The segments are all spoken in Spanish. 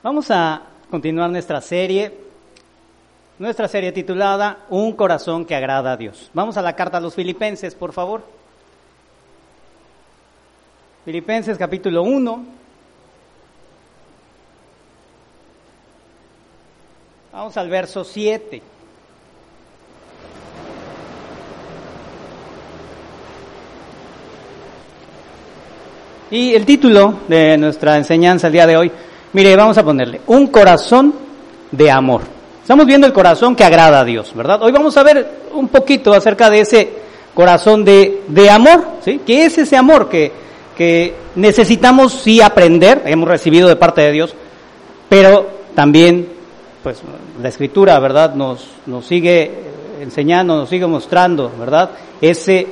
Vamos a continuar nuestra serie, nuestra serie titulada Un corazón que agrada a Dios. Vamos a la carta a los filipenses, por favor. Filipenses capítulo 1. Vamos al verso 7. Y el título de nuestra enseñanza el día de hoy, mire, vamos a ponerle, un corazón de amor. Estamos viendo el corazón que agrada a Dios, ¿verdad? Hoy vamos a ver un poquito acerca de ese corazón de, de amor, ¿sí? ¿Qué es ese amor que, que necesitamos sí aprender, hemos recibido de parte de Dios, pero también, pues, la Escritura, ¿verdad? Nos, nos sigue enseñando, nos sigue mostrando, ¿verdad? Ese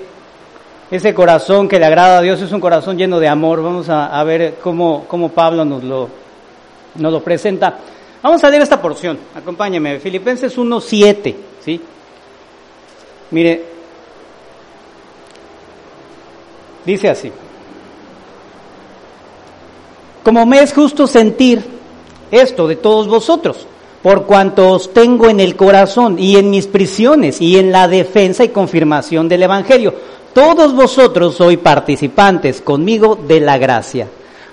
ese corazón que le agrada a Dios es un corazón lleno de amor. Vamos a, a ver cómo, cómo, Pablo nos lo, nos lo presenta. Vamos a leer esta porción. Acompáñeme. Filipenses 1.7. ¿sí? Mire, dice así. Como me es justo sentir esto de todos vosotros, por cuanto os tengo en el corazón y en mis prisiones y en la defensa y confirmación del Evangelio todos vosotros sois participantes conmigo de la gracia,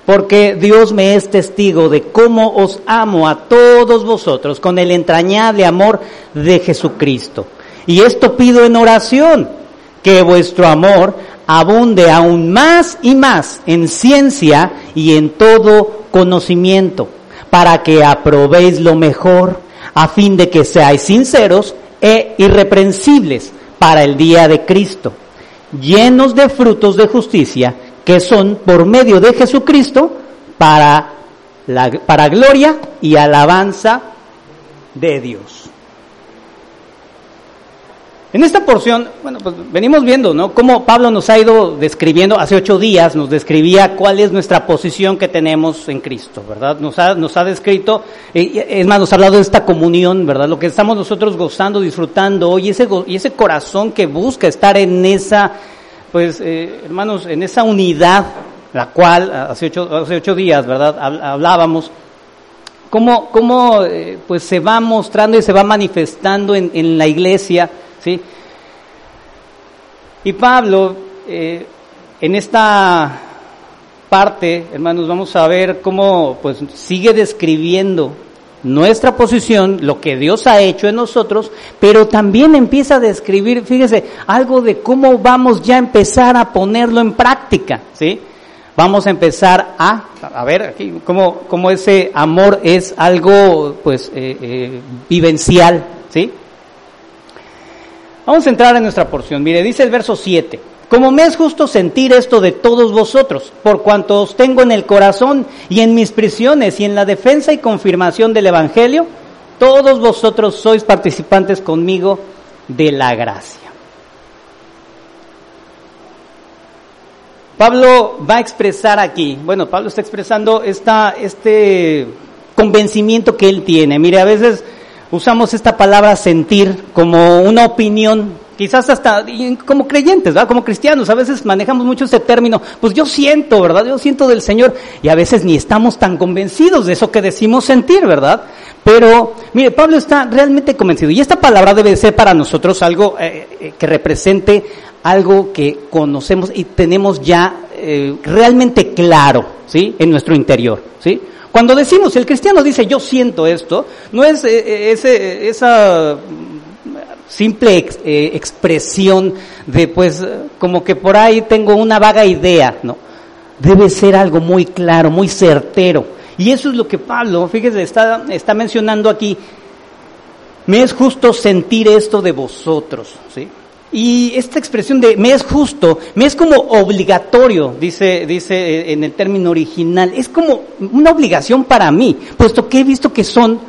porque Dios me es testigo de cómo os amo a todos vosotros con el entrañable amor de Jesucristo. Y esto pido en oración, que vuestro amor abunde aún más y más en ciencia y en todo conocimiento, para que aprobéis lo mejor, a fin de que seáis sinceros e irreprensibles para el día de Cristo llenos de frutos de justicia que son por medio de Jesucristo para, la, para gloria y alabanza de Dios. En esta porción, bueno, pues venimos viendo, ¿no? Cómo Pablo nos ha ido describiendo, hace ocho días nos describía cuál es nuestra posición que tenemos en Cristo, ¿verdad? Nos ha, nos ha descrito, eh, es más, nos ha hablado de esta comunión, ¿verdad? Lo que estamos nosotros gozando, disfrutando y ese, y ese corazón que busca estar en esa, pues, eh, hermanos, en esa unidad, la cual hace ocho, hace ocho días, ¿verdad? Hablábamos cómo, cómo eh, pues se va mostrando y se va manifestando en, en la iglesia, ¿sí? Y Pablo, eh, en esta parte, hermanos, vamos a ver cómo pues sigue describiendo nuestra posición, lo que Dios ha hecho en nosotros, pero también empieza a describir, fíjese, algo de cómo vamos ya a empezar a ponerlo en práctica, ¿sí? Vamos a empezar a, a ver aquí, cómo, cómo ese amor es algo, pues, eh, eh, vivencial, ¿sí? Vamos a entrar en nuestra porción. Mire, dice el verso 7. Como me es justo sentir esto de todos vosotros, por cuanto os tengo en el corazón y en mis prisiones y en la defensa y confirmación del Evangelio, todos vosotros sois participantes conmigo de la gracia. Pablo va a expresar aquí, bueno, Pablo está expresando esta, este convencimiento que él tiene. Mire, a veces usamos esta palabra sentir como una opinión, quizás hasta como creyentes, ¿verdad? Como cristianos, a veces manejamos mucho ese término, pues yo siento, ¿verdad? Yo siento del Señor y a veces ni estamos tan convencidos de eso que decimos sentir, ¿verdad? Pero, mire, Pablo está realmente convencido y esta palabra debe ser para nosotros algo eh, eh, que represente algo que conocemos y tenemos ya eh, realmente claro, ¿sí? En nuestro interior, ¿sí? Cuando decimos, el cristiano dice yo siento esto, no es ese, esa simple eh, expresión de pues como que por ahí tengo una vaga idea, no. Debe ser algo muy claro, muy certero. Y eso es lo que Pablo, fíjese, está, está mencionando aquí. Me es justo sentir esto de vosotros, ¿sí? Y esta expresión de me es justo, me es como obligatorio, dice, dice en el término original, es como una obligación para mí, puesto que he visto que son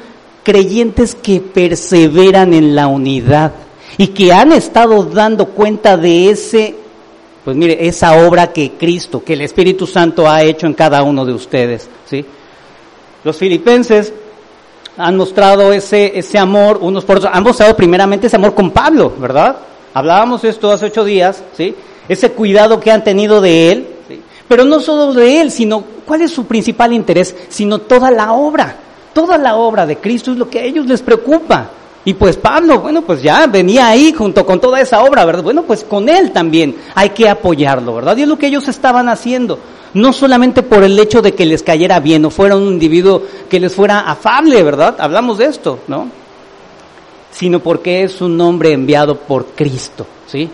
creyentes que perseveran en la unidad y que han estado dando cuenta de ese, pues mire, esa obra que Cristo, que el Espíritu Santo ha hecho en cada uno de ustedes, ¿sí? Los filipenses han mostrado ese, ese amor unos por otros, han mostrado primeramente ese amor con Pablo, ¿verdad? Hablábamos esto hace ocho días, ¿sí? Ese cuidado que han tenido de él, ¿sí? pero no solo de él, sino cuál es su principal interés, sino toda la obra. Toda la obra de Cristo es lo que a ellos les preocupa. Y pues Pablo, bueno, pues ya venía ahí junto con toda esa obra, ¿verdad? Bueno, pues con él también hay que apoyarlo, ¿verdad? Y es lo que ellos estaban haciendo. No solamente por el hecho de que les cayera bien o fuera un individuo que les fuera afable, ¿verdad? Hablamos de esto, ¿no? Sino porque es un hombre enviado por Cristo, ¿sí?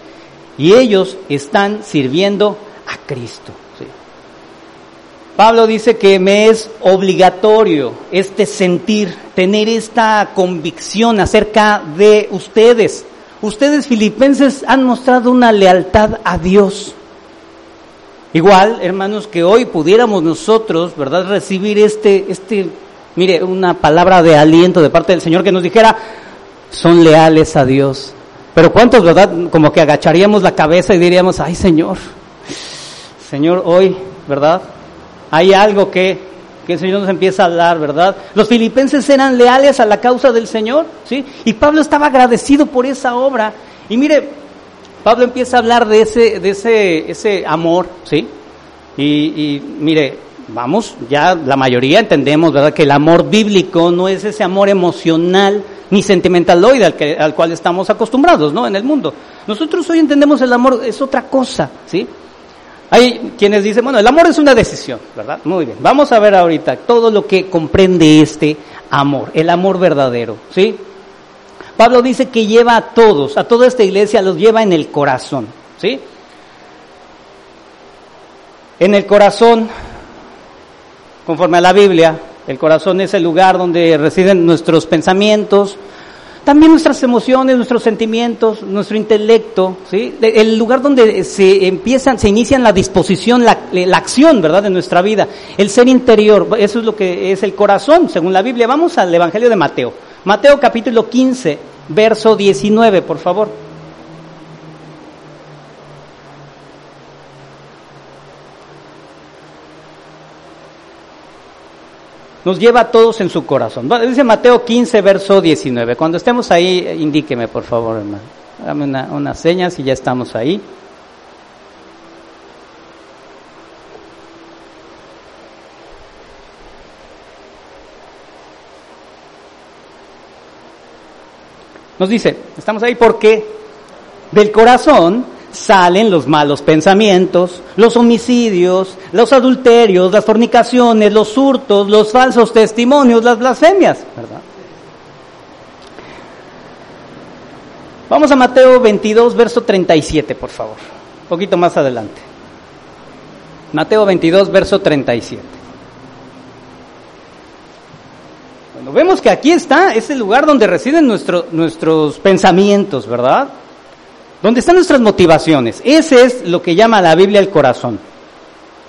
Y ellos están sirviendo a Cristo. Pablo dice que me es obligatorio este sentir, tener esta convicción acerca de ustedes. Ustedes filipenses han mostrado una lealtad a Dios. Igual, hermanos, que hoy pudiéramos nosotros, ¿verdad?, recibir este, este, mire, una palabra de aliento de parte del Señor que nos dijera, son leales a Dios. Pero ¿cuántos, verdad, como que agacharíamos la cabeza y diríamos, ay Señor, Señor, hoy, ¿verdad? Hay algo que, que el Señor nos empieza a hablar, ¿verdad? Los filipenses eran leales a la causa del Señor, ¿sí? Y Pablo estaba agradecido por esa obra. Y mire, Pablo empieza a hablar de ese, de ese, ese amor, ¿sí? Y, y mire, vamos, ya la mayoría entendemos, ¿verdad? Que el amor bíblico no es ese amor emocional ni sentimentaloide al, que, al cual estamos acostumbrados, ¿no? En el mundo. Nosotros hoy entendemos el amor es otra cosa, ¿sí? Hay quienes dicen, bueno, el amor es una decisión, ¿verdad? Muy bien. Vamos a ver ahorita todo lo que comprende este amor, el amor verdadero, ¿sí? Pablo dice que lleva a todos, a toda esta iglesia los lleva en el corazón, ¿sí? En el corazón, conforme a la Biblia, el corazón es el lugar donde residen nuestros pensamientos, también nuestras emociones, nuestros sentimientos, nuestro intelecto, ¿sí? El lugar donde se empiezan, se inician la disposición, la, la, acción, ¿verdad?, de nuestra vida. El ser interior, eso es lo que es el corazón, según la Biblia. Vamos al Evangelio de Mateo. Mateo capítulo 15, verso 19, por favor. Nos lleva a todos en su corazón. Dice Mateo 15, verso 19. Cuando estemos ahí, indíqueme, por favor, hermano. Dame una, una seña si ya estamos ahí. Nos dice, estamos ahí porque del corazón salen los malos pensamientos, los homicidios, los adulterios, las fornicaciones, los hurtos, los falsos testimonios, las blasfemias, ¿verdad? Vamos a Mateo 22, verso 37, por favor. Un poquito más adelante. Mateo 22, verso 37. Bueno, vemos que aquí está, es el lugar donde residen nuestro, nuestros pensamientos, ¿verdad? ¿Dónde están nuestras motivaciones? Ese es lo que llama la Biblia el corazón.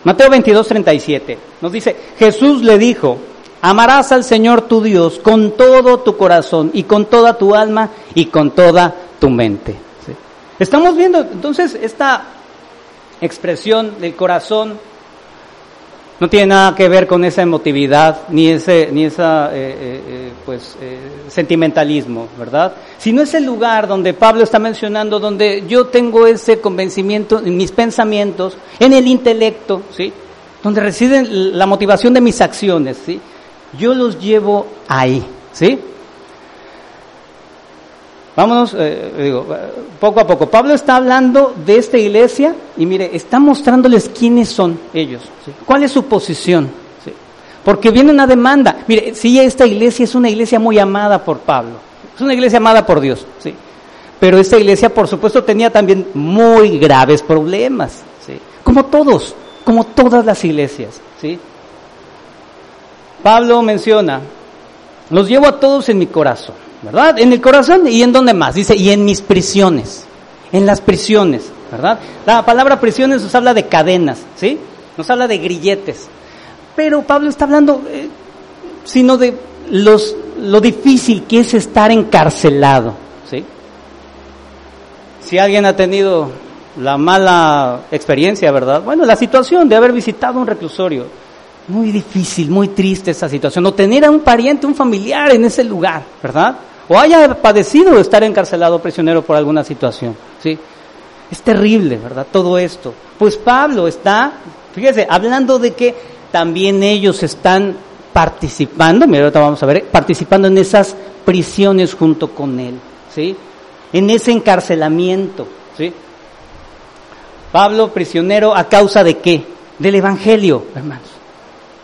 Mateo 22, 37 nos dice, Jesús le dijo, amarás al Señor tu Dios con todo tu corazón y con toda tu alma y con toda tu mente. Estamos viendo entonces esta expresión del corazón no tiene nada que ver con esa emotividad ni ese ni esa eh, eh, eh, pues sentimentalismo verdad sino es el lugar donde Pablo está mencionando donde yo tengo ese convencimiento en mis pensamientos en el intelecto sí donde reside la motivación de mis acciones sí yo los llevo ahí sí Vámonos, eh, digo, poco a poco. Pablo está hablando de esta iglesia y mire, está mostrándoles quiénes son ellos, cuál es su posición. Porque viene una demanda. Mire, sí, esta iglesia es una iglesia muy amada por Pablo, es una iglesia amada por Dios, ¿sí? Pero esta iglesia, por supuesto, tenía también muy graves problemas, ¿sí? Como todos, como todas las iglesias, ¿sí? Pablo menciona, los llevo a todos en mi corazón. ¿Verdad? En el corazón y en dónde más. Dice, y en mis prisiones, en las prisiones, ¿verdad? La palabra prisiones nos habla de cadenas, ¿sí? Nos habla de grilletes. Pero Pablo está hablando, eh, sino de los, lo difícil que es estar encarcelado, ¿sí? Si alguien ha tenido la mala experiencia, ¿verdad? Bueno, la situación de haber visitado un reclusorio, muy difícil, muy triste esa situación, o tener a un pariente, un familiar en ese lugar, ¿verdad? O haya padecido estar encarcelado prisionero por alguna situación. ¿sí? Es terrible, ¿verdad? Todo esto. Pues Pablo está, fíjese, hablando de que también ellos están participando, mira, ahorita vamos a ver, participando en esas prisiones junto con él, ¿sí? En ese encarcelamiento, ¿sí? Pablo prisionero a causa de qué? Del evangelio, hermanos.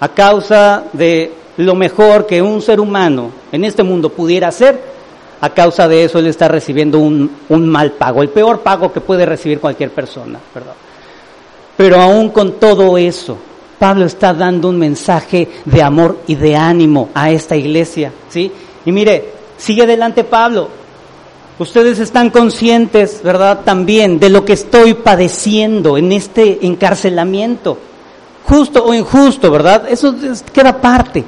A causa de lo mejor que un ser humano en este mundo pudiera hacer, a causa de eso él está recibiendo un, un mal pago, el peor pago que puede recibir cualquier persona. Pero aún con todo eso, Pablo está dando un mensaje de amor y de ánimo a esta iglesia, ¿sí? Y mire, sigue adelante Pablo. Ustedes están conscientes, ¿verdad? También de lo que estoy padeciendo en este encarcelamiento, justo o injusto, ¿verdad? Eso queda parte.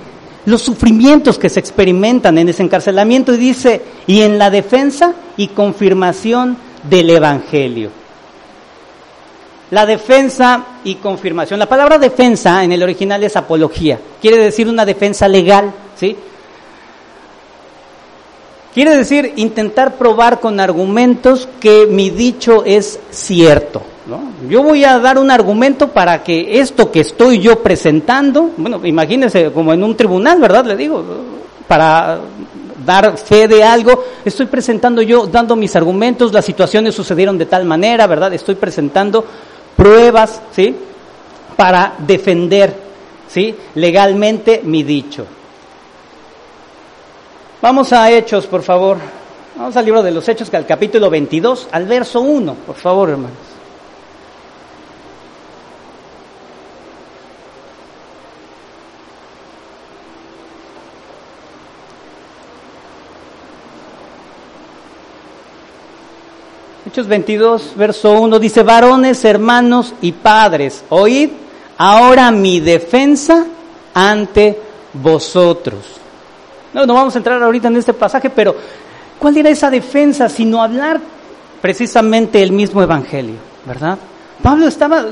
Los sufrimientos que se experimentan en ese encarcelamiento y dice, y en la defensa y confirmación del Evangelio. La defensa y confirmación. La palabra defensa en el original es apología. Quiere decir una defensa legal, ¿sí? Quiere decir intentar probar con argumentos que mi dicho es cierto. Yo voy a dar un argumento para que esto que estoy yo presentando, bueno, imagínense como en un tribunal, ¿verdad? Le digo, para dar fe de algo, estoy presentando yo, dando mis argumentos, las situaciones sucedieron de tal manera, ¿verdad? Estoy presentando pruebas, ¿sí? Para defender, ¿sí? Legalmente mi dicho. Vamos a Hechos, por favor. Vamos al libro de los Hechos, al capítulo 22, al verso 1, por favor, hermanos. Hechos 22, verso 1 dice, varones, hermanos y padres, oíd ahora mi defensa ante vosotros. No, no vamos a entrar ahorita en este pasaje, pero ¿cuál era esa defensa sino hablar precisamente el mismo evangelio, verdad? Pablo estaba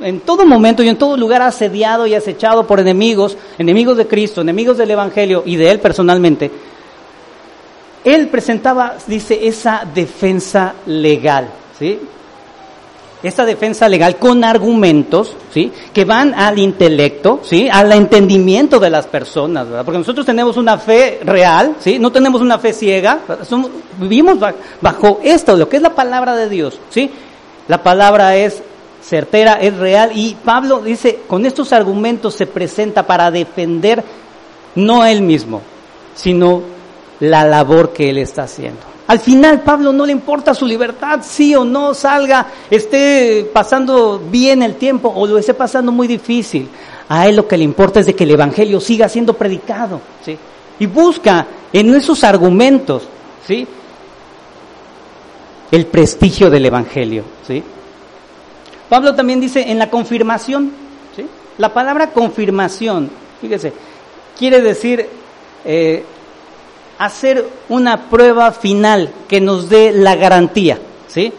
en todo momento y en todo lugar asediado y acechado por enemigos, enemigos de Cristo, enemigos del evangelio y de él personalmente él presentaba, dice, esa defensa legal, ¿sí? Esa defensa legal con argumentos, ¿sí? Que van al intelecto, ¿sí? Al entendimiento de las personas, ¿verdad? Porque nosotros tenemos una fe real, ¿sí? No tenemos una fe ciega, vivimos bajo esto, lo que es la palabra de Dios, ¿sí? La palabra es certera, es real y Pablo dice, con estos argumentos se presenta para defender no él mismo, sino la labor que él está haciendo. Al final Pablo no le importa su libertad, sí o no salga, esté pasando bien el tiempo o lo esté pasando muy difícil. A él lo que le importa es de que el Evangelio siga siendo predicado, ¿sí? Y busca en esos argumentos, ¿sí? El prestigio del Evangelio, ¿sí? Pablo también dice en la confirmación, ¿sí? La palabra confirmación, fíjese, quiere decir eh, hacer una prueba final que nos dé la garantía, ¿sí?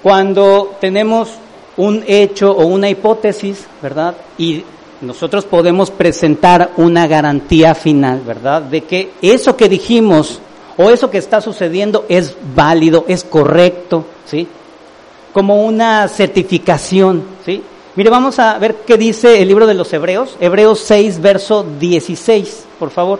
Cuando tenemos un hecho o una hipótesis, ¿verdad? Y nosotros podemos presentar una garantía final, ¿verdad? De que eso que dijimos o eso que está sucediendo es válido, es correcto, ¿sí? Como una certificación, ¿sí? Mire, vamos a ver qué dice el libro de los Hebreos, Hebreos 6, verso 16, por favor.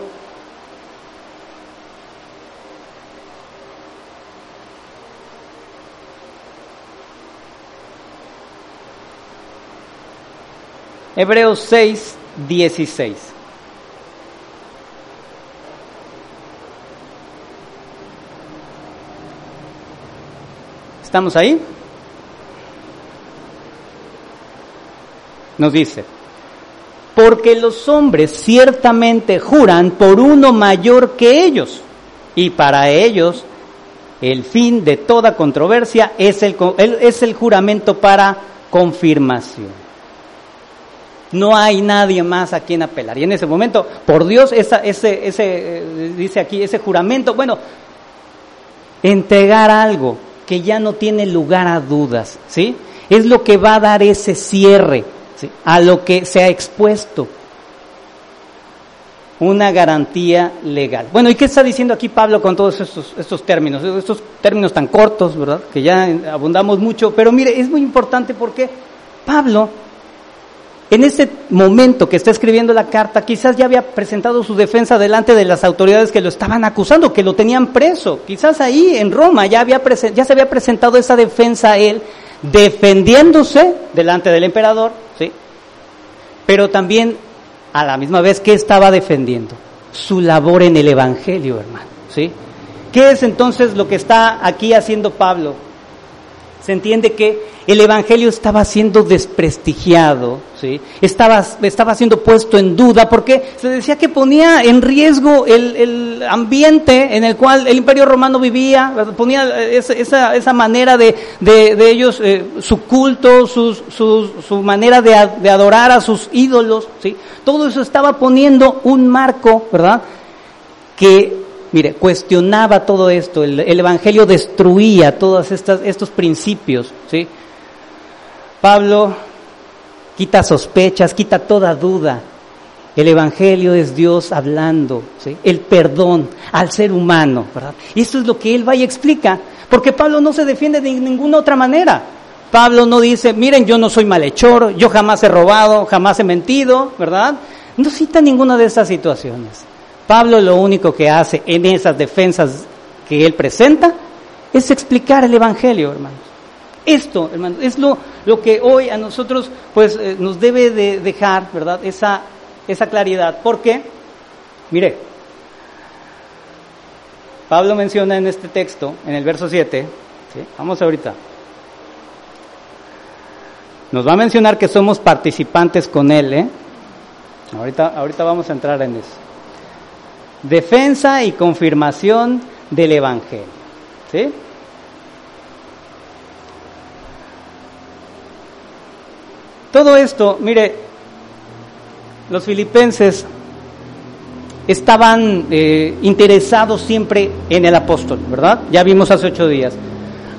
Hebreos 6, 16. ¿Estamos ahí? Nos dice, porque los hombres ciertamente juran por uno mayor que ellos, y para ellos el fin de toda controversia es el, es el juramento para confirmación. No hay nadie más a quien apelar. Y en ese momento, por Dios, ese, ese, eh, dice aquí, ese juramento, bueno, entregar algo que ya no tiene lugar a dudas, ¿sí? Es lo que va a dar ese cierre a lo que se ha expuesto. Una garantía legal. Bueno, ¿y qué está diciendo aquí Pablo con todos estos, estos términos? Estos términos tan cortos, ¿verdad? Que ya abundamos mucho. Pero mire, es muy importante porque Pablo en ese momento que está escribiendo la carta, quizás ya había presentado su defensa delante de las autoridades que lo estaban acusando, que lo tenían preso. Quizás ahí en Roma ya, había ya se había presentado esa defensa a él, defendiéndose delante del emperador, ¿sí? Pero también a la misma vez que estaba defendiendo su labor en el Evangelio, hermano, ¿sí? ¿Qué es entonces lo que está aquí haciendo Pablo? Se entiende que el Evangelio estaba siendo desprestigiado, ¿sí? estaba, estaba siendo puesto en duda, porque se decía que ponía en riesgo el, el ambiente en el cual el Imperio Romano vivía, ponía esa, esa manera de, de, de ellos, eh, su culto, sus, su manera de, de, adorar a sus ídolos, ¿sí? todo eso estaba poniendo un marco, ¿verdad? Que Mire, cuestionaba todo esto, el, Evangelio destruía todos estos principios, ¿sí? Pablo quita sospechas, quita toda duda. El Evangelio es Dios hablando, ¿sí? el perdón al ser humano, ¿verdad? Y esto es lo que él va y explica, porque Pablo no se defiende de ninguna otra manera. Pablo no dice, miren, yo no soy malhechor, yo jamás he robado, jamás he mentido, ¿verdad? No cita ninguna de estas situaciones. Pablo lo único que hace en esas defensas que él presenta es explicar el Evangelio, hermanos. Esto, hermanos, es lo, lo que hoy a nosotros pues eh, nos debe de dejar, ¿verdad? Esa, esa claridad. Porque, mire, Pablo menciona en este texto, en el verso 7, vamos ahorita, nos va a mencionar que somos participantes con él, ¿eh? Ahorita, ahorita vamos a entrar en eso defensa y confirmación del Evangelio. ¿Sí? Todo esto, mire, los filipenses estaban eh, interesados siempre en el apóstol, ¿verdad? Ya vimos hace ocho días.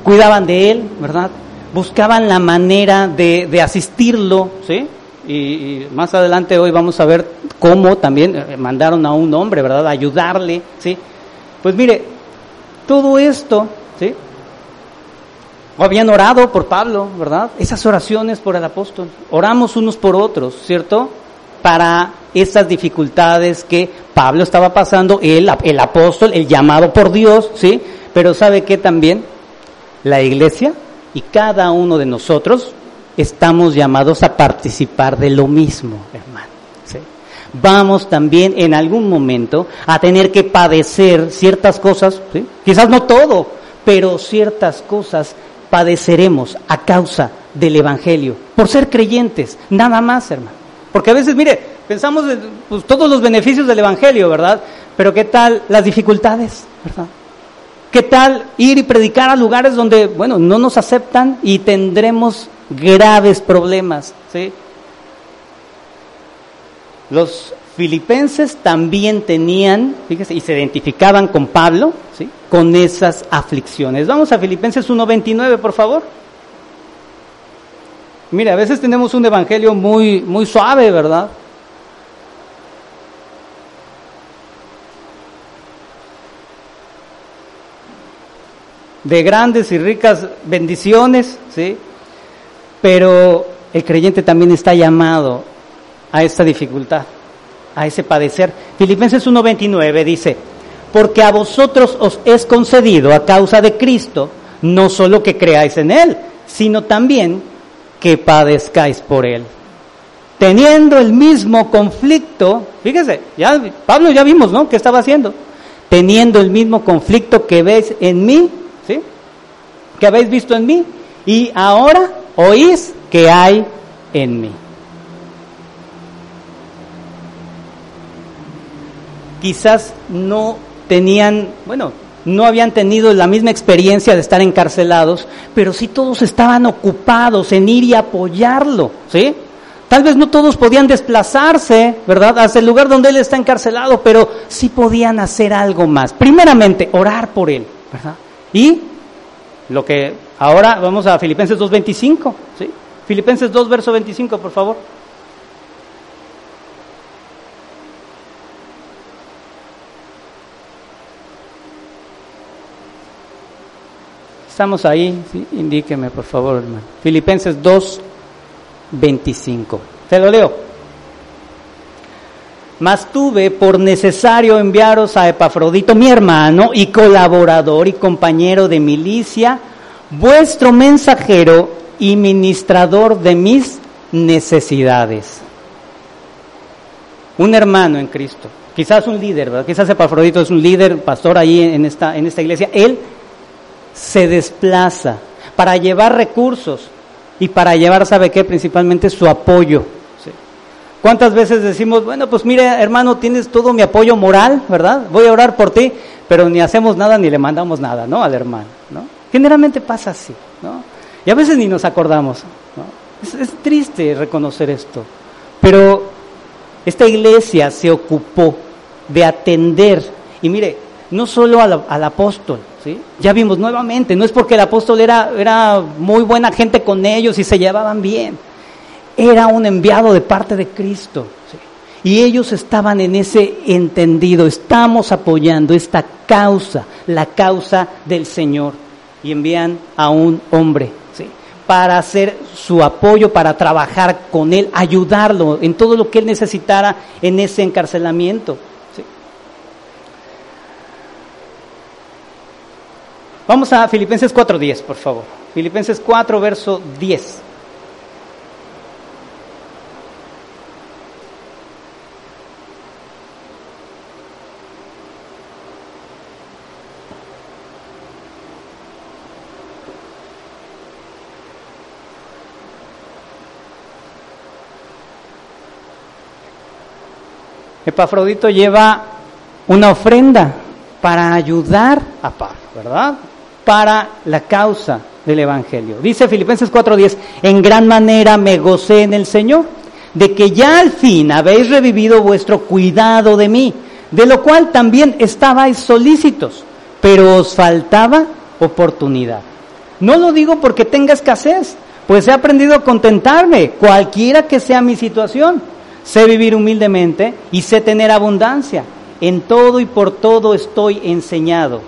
Cuidaban de él, ¿verdad? Buscaban la manera de, de asistirlo, ¿sí? Y, más adelante hoy vamos a ver cómo también eh, mandaron a un hombre, ¿verdad?, a ayudarle, ¿sí? Pues mire, todo esto, ¿sí? Habían orado por Pablo, ¿verdad? Esas oraciones por el apóstol. Oramos unos por otros, ¿cierto? Para esas dificultades que Pablo estaba pasando, él, el apóstol, el llamado por Dios, ¿sí? Pero ¿sabe qué también? La iglesia y cada uno de nosotros estamos llamados a participar de lo mismo, hermano. Vamos también en algún momento a tener que padecer ciertas cosas, quizás no todo, pero ciertas cosas padeceremos a causa del Evangelio, por ser creyentes, nada más, hermano. Porque a veces, mire, pensamos en pues, todos los beneficios del Evangelio, ¿verdad? Pero ¿qué tal las dificultades, verdad? ¿Qué tal ir y predicar a lugares donde, bueno, no nos aceptan y tendremos graves problemas. ¿sí? Los filipenses también tenían, fíjese, y se identificaban con Pablo, ¿sí? con esas aflicciones. Vamos a Filipenses 1.29, por favor. Mire, a veces tenemos un evangelio muy, muy suave, ¿verdad? De grandes y ricas bendiciones, ¿sí? Pero el creyente también está llamado a esta dificultad, a ese padecer. Filipenses 1:29 dice, porque a vosotros os es concedido a causa de Cristo, no solo que creáis en Él, sino también que padezcáis por Él. Teniendo el mismo conflicto, fíjese, ya Pablo ya vimos, ¿no? ¿Qué estaba haciendo? Teniendo el mismo conflicto que veis en mí, ¿sí? Que habéis visto en mí, y ahora oís que hay en mí. Quizás no tenían, bueno, no habían tenido la misma experiencia de estar encarcelados, pero sí todos estaban ocupados en ir y apoyarlo, ¿sí? Tal vez no todos podían desplazarse, ¿verdad?, hacia el lugar donde él está encarcelado, pero sí podían hacer algo más. Primeramente, orar por él, ¿verdad? Y lo que ahora vamos a Filipenses 2.25, ¿sí? Filipenses 2, verso 25, por favor. Estamos ahí, ¿sí? indíqueme por favor, hermano. Filipenses 2, 25. Te lo leo. Mas tuve por necesario enviaros a Epafrodito, mi hermano y colaborador y compañero de milicia, vuestro mensajero y ministrador de mis necesidades. Un hermano en Cristo, quizás un líder, ¿verdad? Quizás Epafrodito es un líder, pastor ahí en esta, en esta iglesia. Él se desplaza para llevar recursos y para llevar, ¿sabe qué? Principalmente su apoyo. ¿Cuántas veces decimos, bueno, pues mire, hermano, tienes todo mi apoyo moral, ¿verdad? Voy a orar por ti, pero ni hacemos nada ni le mandamos nada, ¿no? Al hermano, ¿no? Generalmente pasa así, ¿no? Y a veces ni nos acordamos, ¿no? Es, es triste reconocer esto, pero esta iglesia se ocupó de atender, y mire, no solo al, al apóstol, ¿sí? Ya vimos nuevamente, no es porque el apóstol era, era muy buena gente con ellos y se llevaban bien, era un enviado de parte de Cristo. Y ellos estaban en ese entendido, estamos apoyando esta causa, la causa del Señor. Y envían a un hombre para hacer su apoyo, para trabajar con él, ayudarlo en todo lo que él necesitara en ese encarcelamiento. Vamos a Filipenses 4.10, por favor. Filipenses 4, verso 10. Epafrodito lleva una ofrenda para ayudar a Pablo, ¿verdad? Para la causa del Evangelio. Dice Filipenses 4:10, en gran manera me gocé en el Señor, de que ya al fin habéis revivido vuestro cuidado de mí, de lo cual también estabais solícitos, pero os faltaba oportunidad. No lo digo porque tenga escasez, pues he aprendido a contentarme, cualquiera que sea mi situación sé vivir humildemente y sé tener abundancia. En todo y por todo estoy enseñado.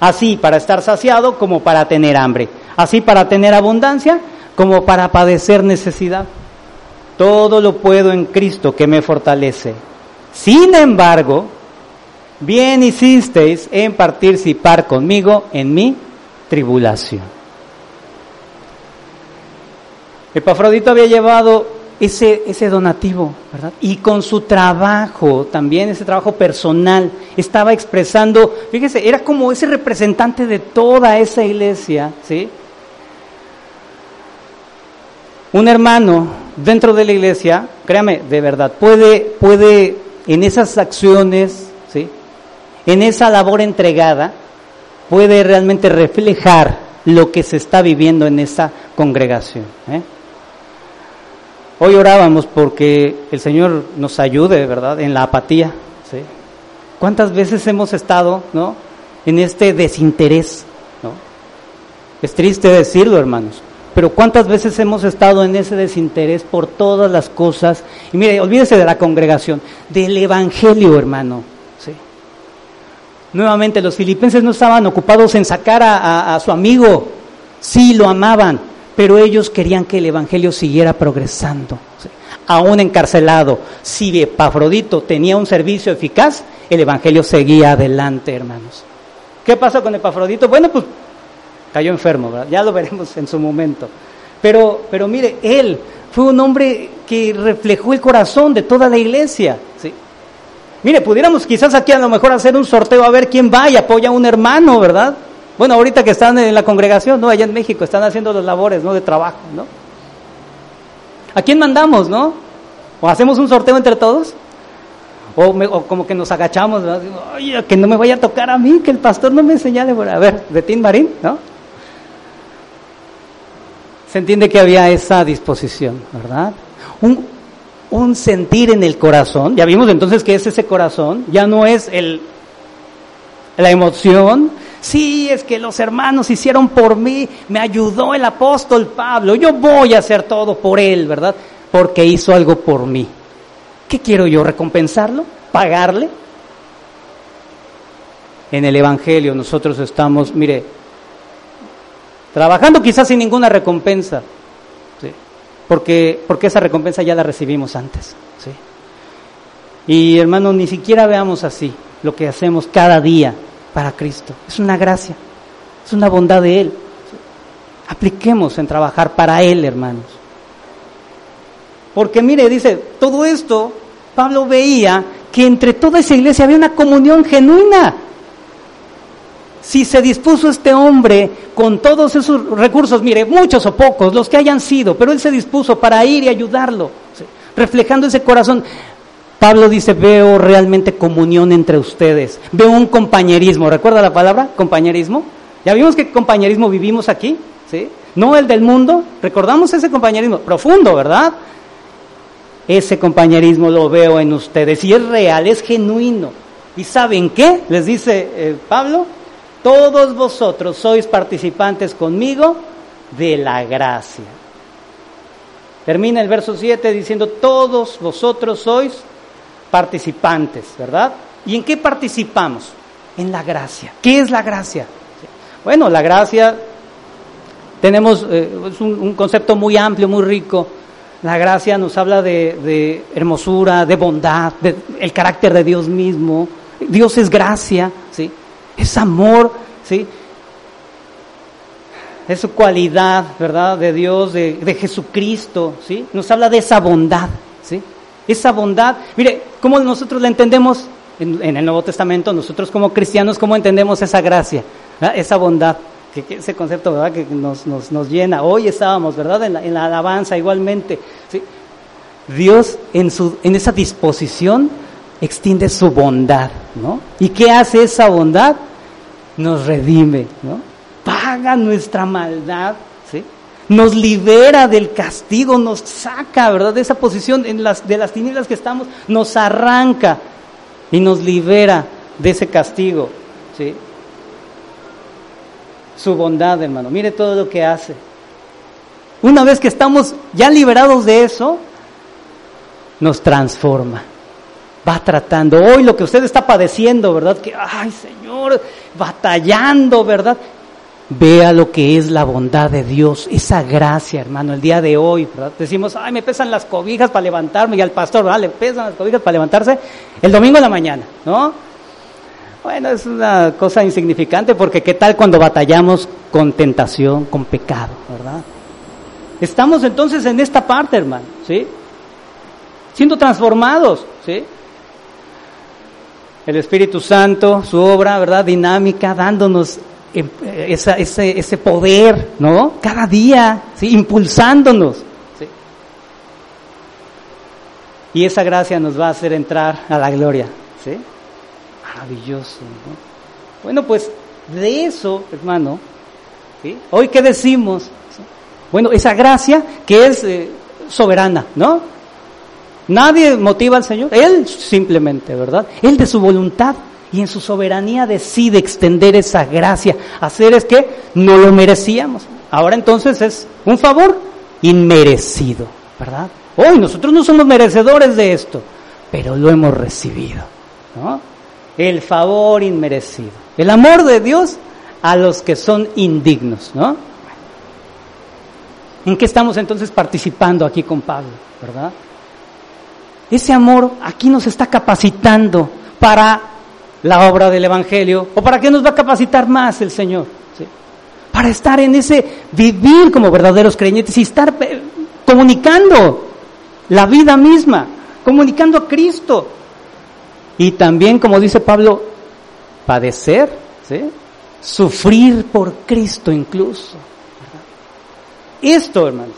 Así para estar saciado como para tener hambre. Así para tener abundancia como para padecer necesidad. Todo lo puedo en Cristo que me fortalece. Sin embargo, bien hicisteis en participar conmigo en mi tribulación. Epafrodito había llevado ese, ese donativo, ¿verdad? Y con su trabajo, también ese trabajo personal, estaba expresando, fíjese, era como ese representante de toda esa iglesia, ¿sí? Un hermano dentro de la iglesia, créame, de verdad, puede, puede en esas acciones, ¿sí? En esa labor entregada, puede realmente reflejar lo que se está viviendo en esa congregación. ¿eh? Hoy orábamos porque el Señor nos ayude, ¿verdad?, en la apatía. ¿sí? ¿Cuántas veces hemos estado, ¿no?, en este desinterés, ¿no? Es triste decirlo, hermanos, pero ¿cuántas veces hemos estado en ese desinterés por todas las cosas? Y mire, olvídese de la congregación, del Evangelio, hermano. Nuevamente, los filipenses no estaban ocupados en sacar a, a, a su amigo, sí lo amaban, pero ellos querían que el Evangelio siguiera progresando. Aún encarcelado, si Epafrodito tenía un servicio eficaz, el Evangelio seguía adelante, hermanos. ¿Qué pasó con Epafrodito? Bueno, pues cayó enfermo, ya lo veremos en su momento. Pero, pero mire, él fue un hombre que reflejó el corazón de toda la iglesia. ¿sí? Mire, pudiéramos quizás aquí a lo mejor hacer un sorteo a ver quién va y apoya a un hermano, ¿verdad? Bueno, ahorita que están en la congregación, ¿no? Allá en México están haciendo las labores, ¿no? De trabajo, ¿no? ¿A quién mandamos, no? ¿O hacemos un sorteo entre todos? O, me, o como que nos agachamos, ¿no? Que no me vaya a tocar a mí, que el pastor no me señale. A ver, Tim Marín, ¿no? Se entiende que había esa disposición, ¿verdad? Un, un sentir en el corazón. Ya vimos entonces que es ese corazón, ya no es el, la emoción, Sí, es que los hermanos hicieron por mí, me ayudó el apóstol Pablo, yo voy a hacer todo por él, ¿verdad? Porque hizo algo por mí. ¿Qué quiero yo? ¿Recompensarlo? ¿Pagarle? En el Evangelio nosotros estamos, mire, trabajando quizás sin ninguna recompensa, porque, porque esa recompensa ya la recibimos antes. ¿sí? Y hermano, ni siquiera veamos así lo que hacemos cada día para Cristo. Es una gracia, es una bondad de Él. Apliquemos en trabajar para Él, hermanos. Porque mire, dice, todo esto, Pablo veía que entre toda esa iglesia había una comunión genuina. Si se dispuso este hombre con todos esos recursos, mire, muchos o pocos, los que hayan sido, pero él se dispuso para ir y ayudarlo, reflejando ese corazón. Pablo dice, veo realmente comunión entre ustedes, veo un compañerismo, ¿recuerda la palabra? Compañerismo. Ya vimos que compañerismo vivimos aquí, ¿sí? No el del mundo, recordamos ese compañerismo profundo, ¿verdad? Ese compañerismo lo veo en ustedes y es real, es genuino. ¿Y saben qué? Les dice eh, Pablo, todos vosotros sois participantes conmigo de la gracia. Termina el verso 7 diciendo, todos vosotros sois participantes, ¿verdad? ¿Y en qué participamos? En la gracia. ¿Qué es la gracia? Bueno, la gracia, tenemos eh, es un, concepto muy amplio, muy rico. La gracia nos habla de, hermosura, de bondad, del el carácter de Dios mismo. Dios es gracia, ¿sí? Es amor, ¿sí? Es su cualidad, ¿verdad? De Dios, de, de Jesucristo, ¿sí? Nos habla de esa bondad. Esa bondad. Mire, ¿cómo nosotros la entendemos en, el Nuevo Testamento? Nosotros como cristianos, ¿cómo entendemos esa gracia, esa bondad? Que, ese concepto, ¿verdad? Que nos, nos, nos, llena. Hoy estábamos, ¿verdad? En la, alabanza igualmente. Dios en, su, en esa disposición extiende su bondad, ¿no? ¿Y qué hace esa bondad? Nos redime, ¿no? Paga nuestra maldad. Nos libera del castigo, nos saca, ¿verdad? De esa posición de las tinieblas que estamos, nos arranca y nos libera de ese castigo, ¿sí? Su bondad, hermano, mire todo lo que hace. Una vez que estamos ya liberados de eso, nos transforma. Va tratando. Hoy lo que usted está padeciendo, ¿verdad? Que, ay Señor, batallando, ¿verdad? Vea lo que es la bondad de Dios, esa gracia, hermano, el día de hoy, ¿verdad? Decimos, ay, me pesan las cobijas para levantarme, y al pastor, ¿verdad? Le pesan las cobijas para levantarse el domingo en la mañana, ¿no? Bueno, es una cosa insignificante porque qué tal cuando batallamos con tentación, con pecado, ¿verdad? Estamos entonces en esta parte, hermano, ¿sí? Siendo transformados, ¿sí? El Espíritu Santo, su obra, ¿verdad? Dinámica, dándonos esa, ese, ese poder, ¿no? Cada día, ¿sí? Impulsándonos. ¿sí? Y esa gracia nos va a hacer entrar a la gloria, ¿sí? Maravilloso, ¿no? Bueno, pues de eso, hermano, ¿sí? Hoy qué decimos? Bueno, esa gracia que es eh, soberana, ¿no? Nadie motiva al Señor, Él simplemente, ¿verdad? Él de su voluntad y en su soberanía decide extender esa gracia, hacer es que no lo merecíamos. Ahora entonces es un favor inmerecido, ¿verdad? Hoy nosotros no somos merecedores de esto, pero lo hemos recibido, ¿no? El favor inmerecido, el amor de Dios a los que son indignos, ¿no? ¿En qué estamos entonces participando aquí con Pablo, verdad? Ese amor aquí nos está capacitando para la obra del Evangelio? ¿O para qué nos va a capacitar más el Señor? Para estar en ese vivir como verdaderos creyentes y estar eh, comunicando la vida misma, comunicando a Cristo. Y también, como dice Pablo, padecer, sufrir por Cristo incluso. Esto, hermanos,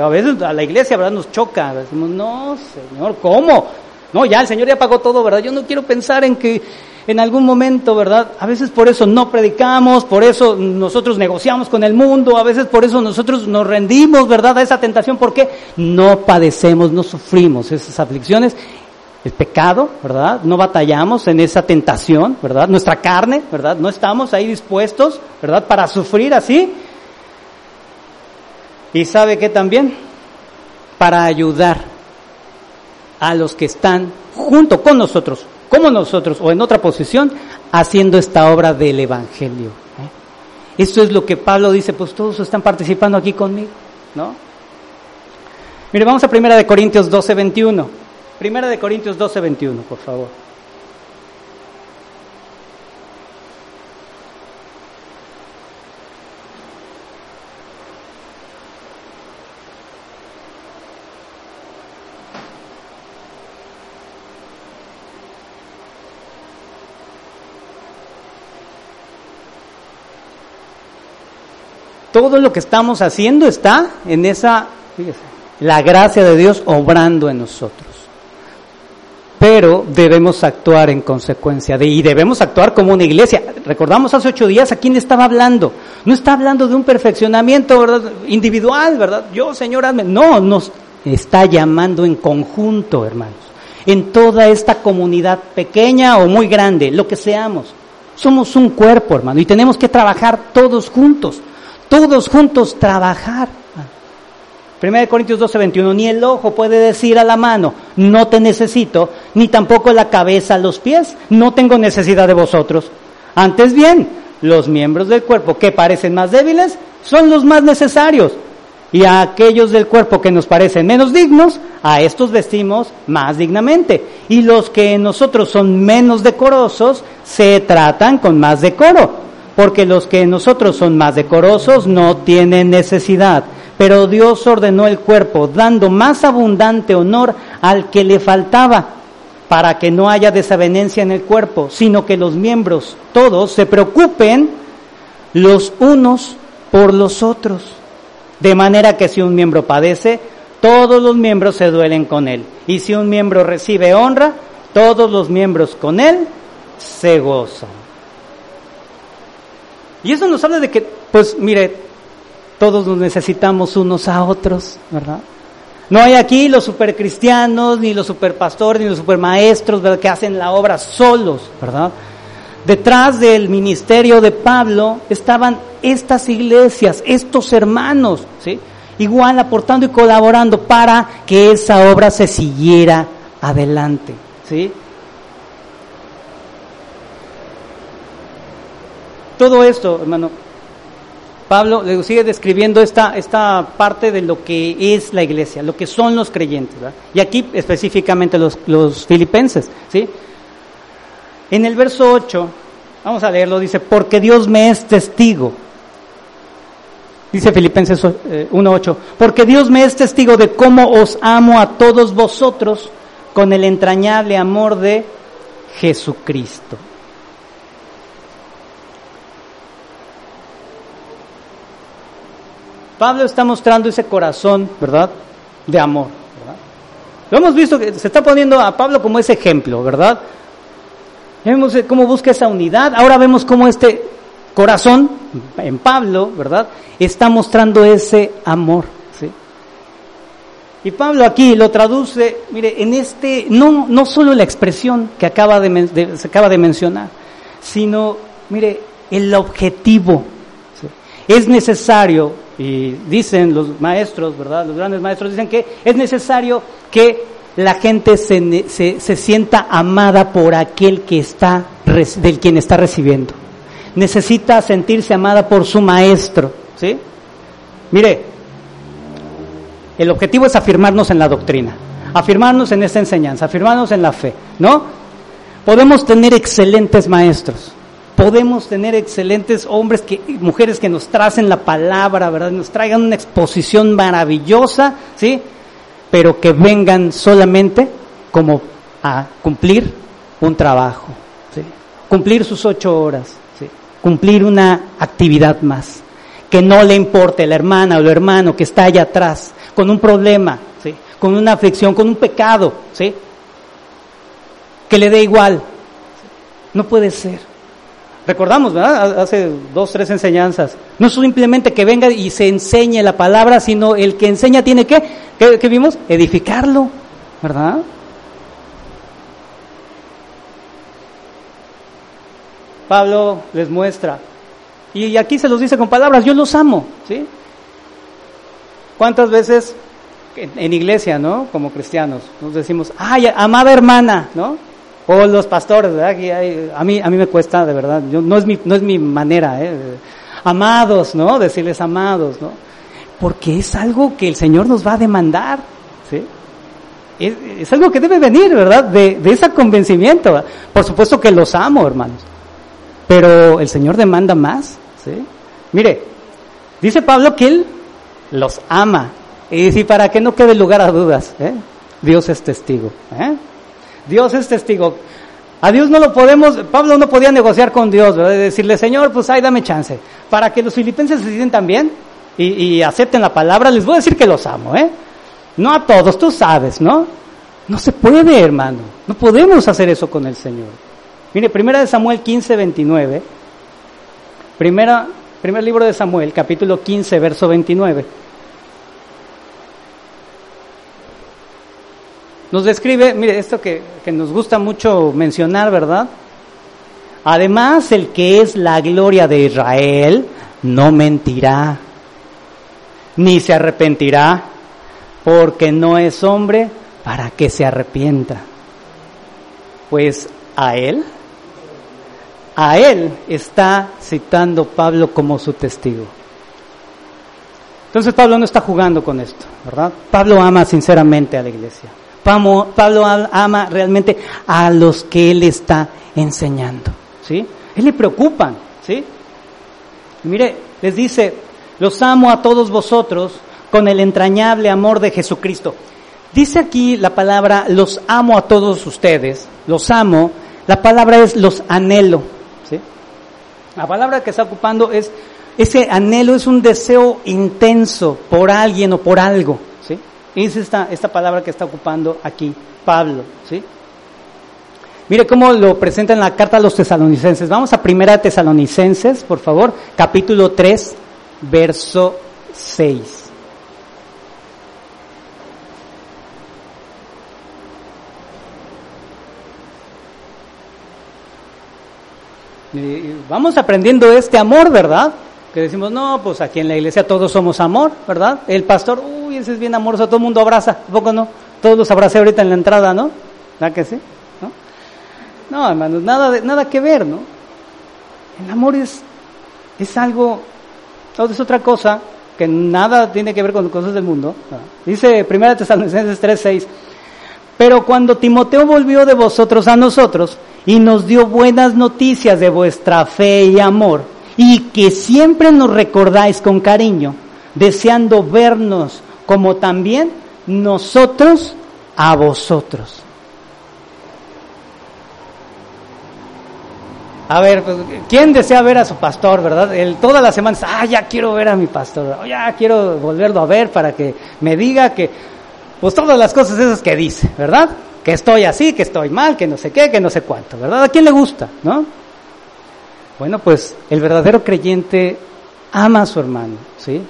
a veces a la iglesia nos choca, decimos, no, Señor, ¿cómo? No, ya el Señor ya pagó todo, ¿verdad? Yo no quiero pensar en que en algún momento, ¿verdad? A veces por eso no predicamos, por eso nosotros negociamos con el mundo, a veces por eso nosotros nos rendimos, ¿verdad? A esa tentación, porque no padecemos, no sufrimos esas aflicciones. El pecado, ¿verdad? No batallamos en esa tentación, ¿verdad? Nuestra carne, ¿verdad? No estamos ahí dispuestos, ¿verdad? Para sufrir así. Y sabe que también para ayudar a los que están junto con nosotros, como nosotros o en otra posición, haciendo esta obra del Evangelio. ¿eh? Esto es lo que Pablo dice, pues todos están participando aquí conmigo, ¿no? Mire, vamos a Primera de Corintios 12, 21. Primera de Corintios 12, 21, por favor. Todo lo que estamos haciendo está en esa, fíjese, la gracia de Dios obrando en nosotros. Pero debemos actuar en consecuencia de, y debemos actuar como una iglesia. Recordamos hace ocho días a quién estaba hablando. No está hablando de un perfeccionamiento ¿verdad? individual, ¿verdad? Yo, Señor, hazme. No, nos está llamando en conjunto, hermanos. En toda esta comunidad pequeña o muy grande, lo que seamos. Somos un cuerpo, hermano, y tenemos que trabajar todos juntos todos juntos trabajar. 1 Corintios 12, 21, ni el ojo puede decir a la mano, no te necesito, ni tampoco la cabeza los pies, no tengo necesidad de vosotros. Antes bien, los miembros del cuerpo que parecen más débiles son los más necesarios. Y a aquellos del cuerpo que nos parecen menos dignos, a estos vestimos más dignamente. Y los que en nosotros son menos decorosos, se tratan con más decoro porque los que nosotros son más decorosos no tienen necesidad. Pero Dios ordenó el cuerpo, dando más abundante honor al que le faltaba, para que no haya desavenencia en el cuerpo, sino que los miembros todos se preocupen los unos por los otros. De manera que si un miembro padece, todos los miembros se duelen con él. Y si un miembro recibe honra, todos los miembros con él se gozan. Y eso nos habla de que, pues mire, todos nos necesitamos unos a otros, ¿verdad? No hay aquí los supercristianos, ni los superpastores, ni los supermaestros, ¿verdad? Que hacen la obra solos, ¿verdad? Detrás del ministerio de Pablo estaban estas iglesias, estos hermanos, ¿sí? Igual aportando y colaborando para que esa obra se siguiera adelante, ¿sí? Todo esto, hermano, Pablo le sigue describiendo esta, esta parte de lo que es la iglesia, lo que son los creyentes, ¿verdad? y aquí específicamente los, los filipenses. ¿sí? En el verso 8, vamos a leerlo, dice, porque Dios me es testigo. Dice Filipenses 1.8, eh, porque Dios me es testigo de cómo os amo a todos vosotros con el entrañable amor de Jesucristo. Pablo está mostrando ese corazón, ¿verdad? De amor. ¿verdad? Lo hemos visto que se está poniendo a Pablo como ese ejemplo, ¿verdad? Vemos cómo busca esa unidad. Ahora vemos cómo este corazón en Pablo, ¿verdad? Está mostrando ese amor. ¿sí? Y Pablo aquí lo traduce, mire, en este, no, no solo la expresión que acaba de, se acaba de mencionar, sino, mire, el objetivo. Es necesario y dicen los maestros, ¿verdad? Los grandes maestros dicen que es necesario que la gente se, se, se sienta amada por aquel que está, del quien está recibiendo. Necesita sentirse amada por su maestro, ¿sí? Mire, el objetivo es afirmarnos en la doctrina, afirmarnos en esta enseñanza, afirmarnos en la fe, ¿no? Podemos tener excelentes maestros, podemos tener excelentes hombres, que, mujeres que nos tracen la palabra, ¿verdad? Nos traigan una exposición maravillosa, ¿sí? Pero que vengan solamente como a cumplir un trabajo, ¿sí? Cumplir sus ocho horas, ¿sí? Cumplir una actividad más. Que no le importe la hermana o el hermano que está allá atrás, con un problema, ¿sí? Con una aflicción, con un pecado, ¿sí? Que le dé igual. No puede ser. Recordamos, ¿verdad? Hace dos, tres enseñanzas. No simplemente que venga y se enseñe la palabra, sino el que enseña tiene que, ¿qué, vimos? Edificarlo, ¿verdad? Pablo les muestra. Y aquí se los dice con palabras, yo los amo, ¿sí? ¿Cuántas veces en, iglesia, ¿no? Como cristianos, nos decimos, ay, amada hermana, ¿no? O los pastores, ¿verdad? a, mí, a mí me cuesta, de verdad, no, es mi, no es mi manera, ¿eh? Amados, ¿no? Decirles amados, ¿no? Porque es algo que el Señor nos va a demandar, es, algo que debe venir, ¿verdad? De, de ese convencimiento. Por supuesto que los amo, hermanos. Pero el Señor demanda más, ¿sí? Mire, dice Pablo que Él los ama. Y si para que no quede lugar a dudas, ¿eh? Dios es testigo. ¿eh? Dios es testigo. A Dios no lo podemos, Pablo no podía negociar con Dios, ¿verdad? decirle, Señor, pues ahí dame chance. Para que los filipenses se sientan bien y, y, acepten la palabra, les voy a decir que los amo, ¿eh? No a todos, tú sabes, ¿no? No se puede, hermano. No podemos hacer eso con el Señor. Mire, primera de Samuel 15, 29. Primera, primer libro de Samuel, capítulo 15, verso 29. Nos describe, mire, esto que, que nos gusta mucho mencionar, ¿verdad? Además, el que es la gloria de Israel no mentirá, ni se arrepentirá, porque no es hombre para que se arrepienta. Pues a él, a él está citando Pablo como su testigo. Entonces Pablo no está jugando con esto, ¿verdad? Pablo ama sinceramente a la iglesia. Pablo ama realmente a los que él está enseñando, ¿sí? Él le preocupan, ¿sí? mire, les dice, los amo a todos vosotros con el entrañable amor de Jesucristo. Dice aquí la palabra, los amo a todos ustedes, los amo, la palabra es los anhelo, ¿sí? La palabra que está ocupando es, ese anhelo es un deseo intenso por alguien o por algo, es esta, esta palabra que está ocupando aquí Pablo, ¿sí? Mire cómo lo presenta en la carta a los tesalonicenses. Vamos a primera tesalonicenses, por favor, capítulo 3, verso 6. vamos aprendiendo este amor, ¿verdad? Que decimos, no, pues aquí en la iglesia todos somos amor, ¿verdad? El pastor, uy, ese es bien amoroso, todo el mundo abraza, poco no? Todos los abracé ahorita en la entrada, ¿no? ¿Verdad que sí? ¿No? No, hermanos, nada, de, nada que ver, ¿no? El amor es, es algo, es otra cosa que nada tiene que ver con cosas del mundo. Dice 1 Tesalonicenses 3:6, pero cuando Timoteo volvió de vosotros a nosotros y nos dio buenas noticias de vuestra fe y amor, y que siempre nos recordáis con cariño, deseando vernos como también nosotros a vosotros. A ver, pues, ¿quién desea ver a su pastor, verdad? El, todas las semanas, ah, ya quiero ver a mi pastor, ya quiero volverlo a ver para que me diga que, pues todas las cosas esas que dice, ¿verdad? Que estoy así, que estoy mal, que no sé qué, que no sé cuánto, ¿verdad? ¿A quién le gusta, no? Bueno, pues el verdadero creyente ama a su hermano, ¿sí?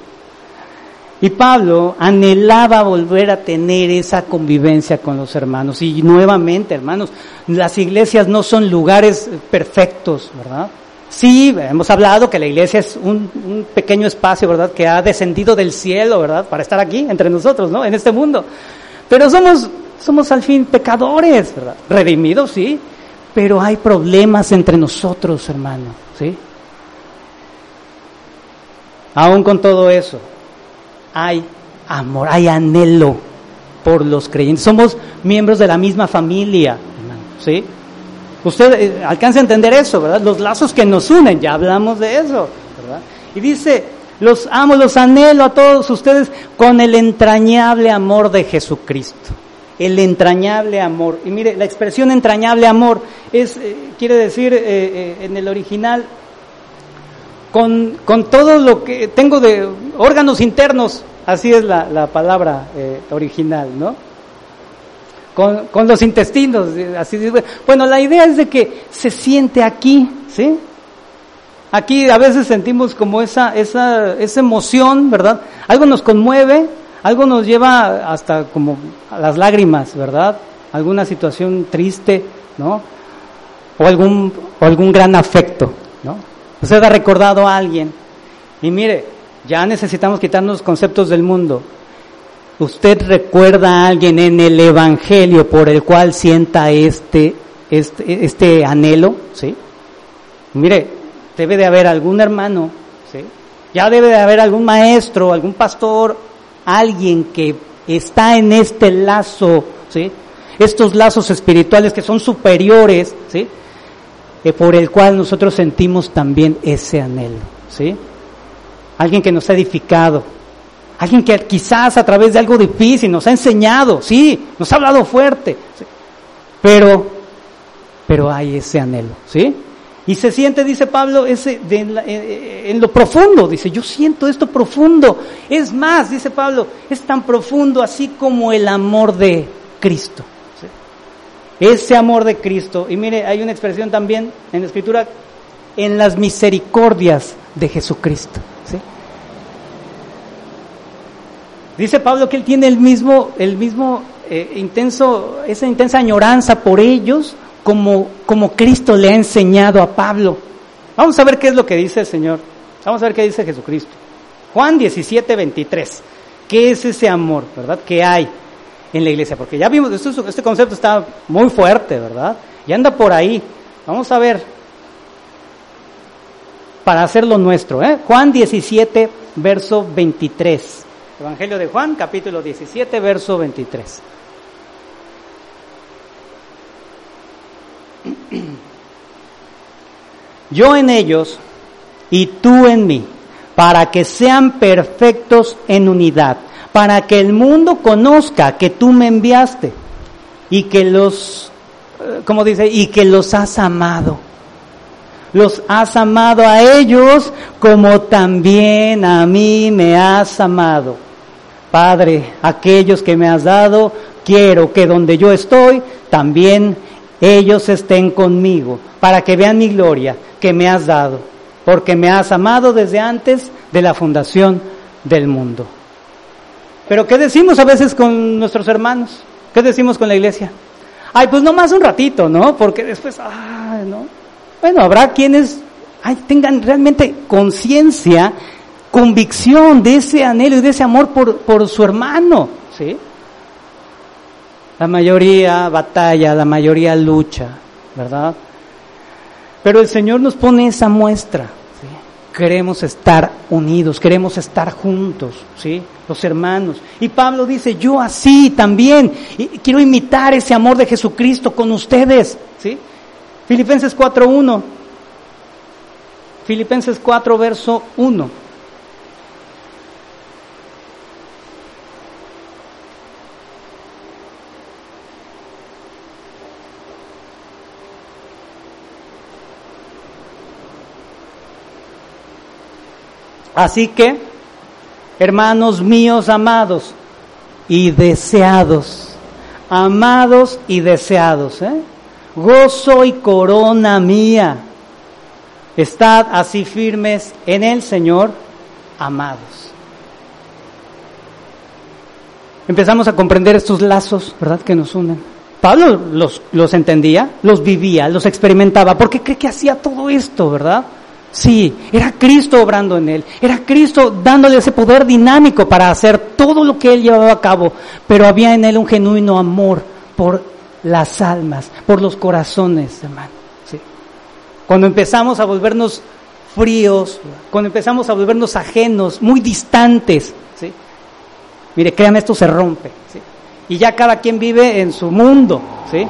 Y Pablo anhelaba volver a tener esa convivencia con los hermanos. Y nuevamente, hermanos, las iglesias no son lugares perfectos, ¿verdad? Sí, hemos hablado que la iglesia es un, pequeño espacio, ¿verdad? Que ha descendido del cielo, ¿verdad? Para estar aquí entre nosotros, ¿no? En este mundo. Pero somos, somos al fin pecadores, ¿verdad? Redimidos, sí, pero hay problemas entre nosotros, hermano, ¿sí? Aún con todo eso, hay amor, hay anhelo por los creyentes. Somos miembros de la misma familia, hermano, ¿sí? Usted eh, alcanza a entender eso, ¿verdad? Los lazos que nos unen, ya hablamos de eso, ¿verdad? Y dice, los amo, los anhelo a todos ustedes con el entrañable amor de Jesucristo el entrañable amor. Y mire, la expresión entrañable amor es, eh, quiere decir eh, eh, en el original, con, con, todo lo que tengo de órganos internos, así es la, la palabra original, ¿no? Con, con, los intestinos, así Bueno, la idea es de que se siente aquí, ¿sí? Aquí a veces sentimos como esa, esa, esa emoción, ¿verdad? Algo nos conmueve, algo nos lleva hasta como a las lágrimas, ¿verdad? Alguna situación triste, ¿no? O algún, o algún gran afecto, ¿no? Usted ha recordado a alguien y mire, ya necesitamos quitarnos conceptos del mundo. Usted recuerda a alguien en el Evangelio por el cual sienta este, este, este anhelo, ¿sí? Mire, debe de haber algún hermano, ¿sí? Ya debe de haber algún maestro, algún pastor, alguien que está en este lazo ¿sí? Estos lazos espirituales que son superiores, ¿sí? Eh, por el cual nosotros sentimos también ese anhelo, ¿sí? Alguien que nos ha edificado, alguien que quizás a través de algo difícil nos ha enseñado, sí, nos ha hablado fuerte, pero, pero hay ese anhelo, ¿sí? Y se siente, dice Pablo, ese en, lo profundo, dice, yo siento esto profundo. Es más, dice Pablo, es tan profundo así como el amor de Cristo. Ese amor de Cristo. Y mire, hay una expresión también en la Escritura, en las misericordias de Jesucristo. Dice Pablo que él tiene el mismo, el mismo eh, intenso, esa intensa añoranza por ellos, como, como Cristo le ha enseñado a Pablo. Vamos a ver qué es lo que dice el Señor. Vamos a ver qué dice Jesucristo. Juan 17, 23. ¿Qué es ese amor, verdad? Que hay en la iglesia. Porque ya vimos, este concepto está muy fuerte, ¿verdad? Y anda por ahí. Vamos a ver. Para hacerlo nuestro, ¿eh? Juan 17, verso 23. Evangelio de Juan, capítulo 17, verso 23. Yo en ellos y tú en mí, para que sean perfectos en unidad, para que el mundo conozca que tú me enviaste y que los, eh, como dice, y que los has amado. Los has amado a ellos como también a mí me has amado. Padre, aquellos que me has dado, quiero que donde yo estoy, también ellos estén conmigo, para que vean mi gloria que me has dado, porque me has amado desde antes de la fundación del mundo. Pero ¿qué decimos a veces con nuestros hermanos? ¿Qué decimos con la iglesia? Ay, pues no más un ratito, ¿no? Porque después, ay, ¿no? Bueno, habrá quienes tengan realmente conciencia, convicción de ese anhelo y de ese amor por, por su hermano, ¿sí? La mayoría batalla, la mayoría lucha, ¿verdad? Pero el Señor nos pone esa muestra. Queremos estar unidos, queremos estar juntos, ¿sí? Los hermanos. Y Pablo dice, yo así también. Y quiero imitar ese amor de Jesucristo con ustedes, ¿sí? Filipenses 4.1. Filipenses 4, verso 1. Así que, hermanos míos amados y deseados, amados y deseados, ¿eh? gozo y corona mía, estad así firmes en el Señor, amados. Empezamos a comprender estos lazos, ¿verdad?, que nos unen. Pablo los, los entendía, los vivía, los experimentaba, porque cree que hacía todo esto, ¿verdad? Sí, era Cristo obrando en él, era Cristo dándole ese poder dinámico para hacer todo lo que él llevaba a cabo, pero había en él un genuino amor por las almas, por los corazones, hermano. ¿sí? Cuando empezamos a volvernos fríos, cuando empezamos a volvernos ajenos, muy distantes, ¿sí? mire, créanme, esto se rompe. ¿sí? Y ya cada quien vive en su mundo, ¿sí?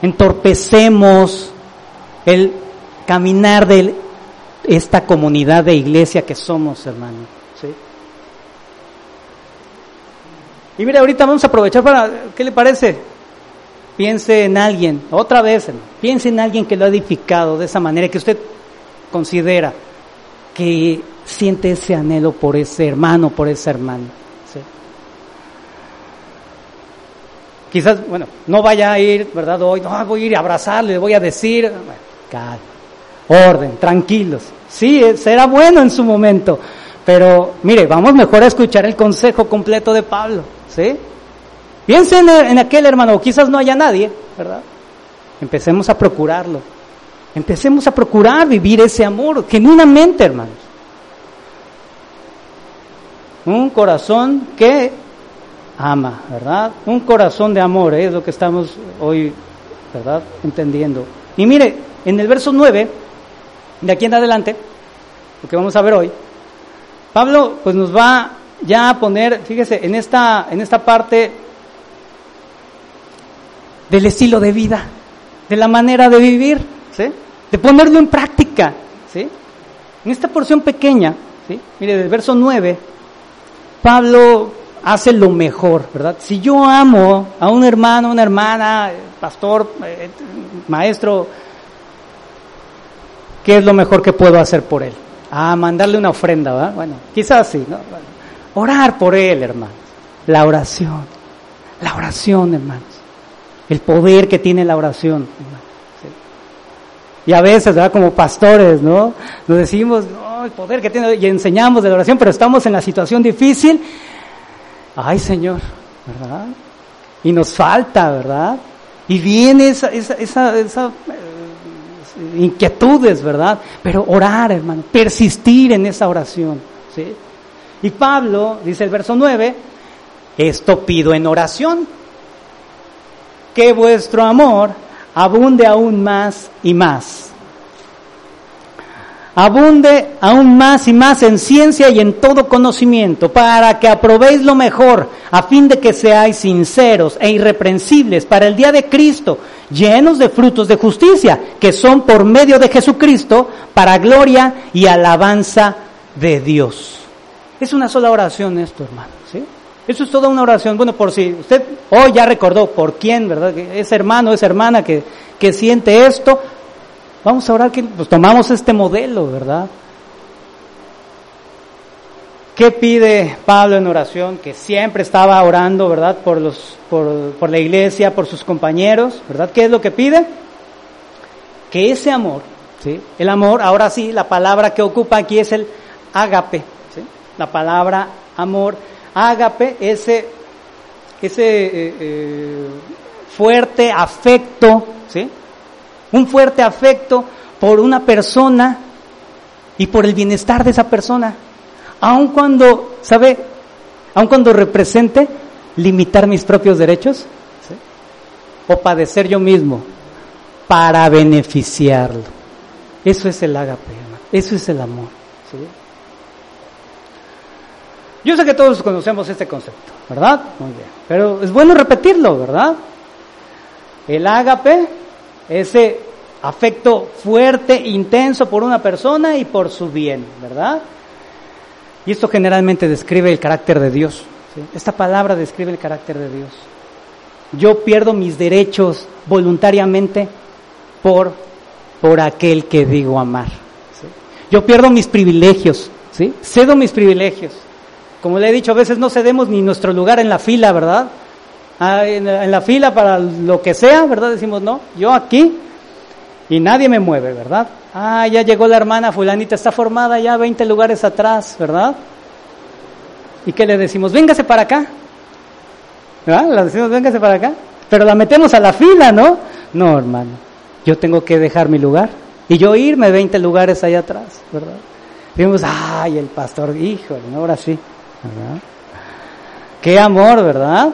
Entorpecemos el caminar de esta comunidad de iglesia que somos, hermano. ¿sí? Y mire, ahorita vamos a aprovechar para, ¿qué le parece? Piense en alguien, otra vez, piense en alguien que lo ha edificado de esa manera, que usted considera que siente ese anhelo por ese hermano, por ese hermano. ¿sí? Quizás, bueno, no vaya a ir, ¿verdad? Hoy, no, voy a ir a abrazarle, voy a decir, bueno, orden, tranquilos. Sí, eh, será bueno en su momento, pero mire, vamos mejor a escuchar el consejo completo de Pablo, ¿sí? Piensen en aquel hermano, quizás no haya nadie, ¿verdad? Empecemos a procurarlo. Empecemos a procurar vivir ese amor genuinamente, hermanos. Un corazón que ama, ¿verdad? Un corazón de amor, ¿eh? es lo que estamos hoy, ¿verdad? Entendiendo. Y mire, en el verso 9 de aquí en adelante, lo que vamos a ver hoy, Pablo pues nos va ya a poner, fíjese, en esta, en esta parte del estilo de vida, de la manera de vivir, ¿sí? de ponerlo en práctica. ¿sí? En esta porción pequeña, ¿sí? mire, del verso 9, Pablo hace lo mejor, ¿verdad? Si yo amo a un hermano, una hermana, pastor, eh, maestro, ¿qué es lo mejor que puedo hacer por él? Ah, mandarle una ofrenda, ¿verdad? Bueno, quizás sí, ¿no? orar por él, hermanos. La oración, la oración, hermanos. El poder que tiene la oración, Y a veces, ¿verdad? Como pastores, ¿no? Nos decimos, no, el poder que tiene, y enseñamos de la oración, pero estamos en la situación difícil. Ay, Señor, ¿verdad? Y nos falta, ¿verdad? Y viene esa, esa, esa, inquietudes, ¿verdad? Pero orar, hermano, persistir en esa oración, ¿sí? Y Pablo, dice el verso 9, esto pido en oración, que vuestro amor abunde aún más y más. Abunde aún más y más en ciencia y en todo conocimiento, para que aprobéis lo mejor, a fin de que seáis sinceros e irreprensibles para el día de Cristo, llenos de frutos de justicia, que son por medio de Jesucristo, para gloria y alabanza de Dios. Es una sola oración esto, hermano, ¿sí? Eso es toda una oración. Bueno, por si usted hoy ya recordó por quién, ¿verdad? Es hermano, es hermana que, que siente esto. Vamos a orar que pues, tomamos este modelo, ¿verdad? ¿Qué pide Pablo en oración? Que siempre estaba orando, ¿verdad? Por, los, por, por la iglesia, por sus compañeros, ¿verdad? ¿Qué es lo que pide? Que ese amor, ¿sí? El amor, ahora sí, la palabra que ocupa aquí es el ágape, la palabra amor, ágape, ese, ese eh, eh, fuerte afecto, ¿sí? Un fuerte afecto por una persona y por el bienestar de esa persona, aun cuando, ¿sabe? Aun cuando represente limitar mis propios derechos, ¿sí? o padecer yo mismo para beneficiarlo. Eso es el ágape, eso es el amor. ¿sí? Yo sé que todos conocemos este concepto, ¿verdad? Muy bien. Pero es bueno repetirlo, ¿verdad? El ágape, ese afecto fuerte, intenso por una persona y por su bien, ¿verdad? Y esto generalmente describe el carácter de Dios. Esta palabra describe el carácter de Dios. Yo pierdo mis derechos voluntariamente por, por aquel que digo amar. Yo pierdo mis privilegios, ¿sí? cedo mis privilegios como le he dicho, a veces no cedemos ni nuestro lugar en la fila, ¿verdad? Ah, en, la, fila para lo que sea, ¿verdad? Decimos, no, yo aquí y nadie me mueve, ¿verdad? Ah, ya llegó la hermana fulanita, está formada ya 20 lugares atrás, ¿verdad? ¿Y qué le decimos? Véngase para acá. ¿Verdad? Le decimos, véngase para acá. Pero la metemos a la fila, ¿no? No, hermano. Yo tengo que dejar mi lugar. Y yo irme 20 lugares allá atrás, ¿verdad? Decimos, ay, el pastor, híjole, ahora sí. ¿verdad? Qué amor, ¿verdad?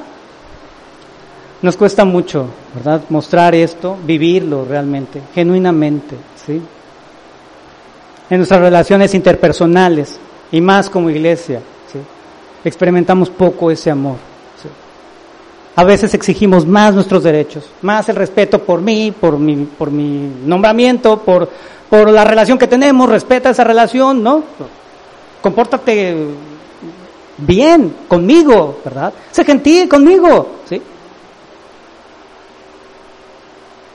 Nos cuesta mucho, ¿verdad? Mostrar esto, vivirlo realmente, genuinamente, ¿sí? En nuestras relaciones interpersonales y más como iglesia, ¿sí? Experimentamos poco ese amor. ¿sí? A veces exigimos más nuestros derechos, más el respeto por mí, por mi, por mi nombramiento, por, por la relación que tenemos, respeta esa relación, ¿no? Compórtate bien conmigo, ¿verdad? Sé gentil conmigo, ¿sí?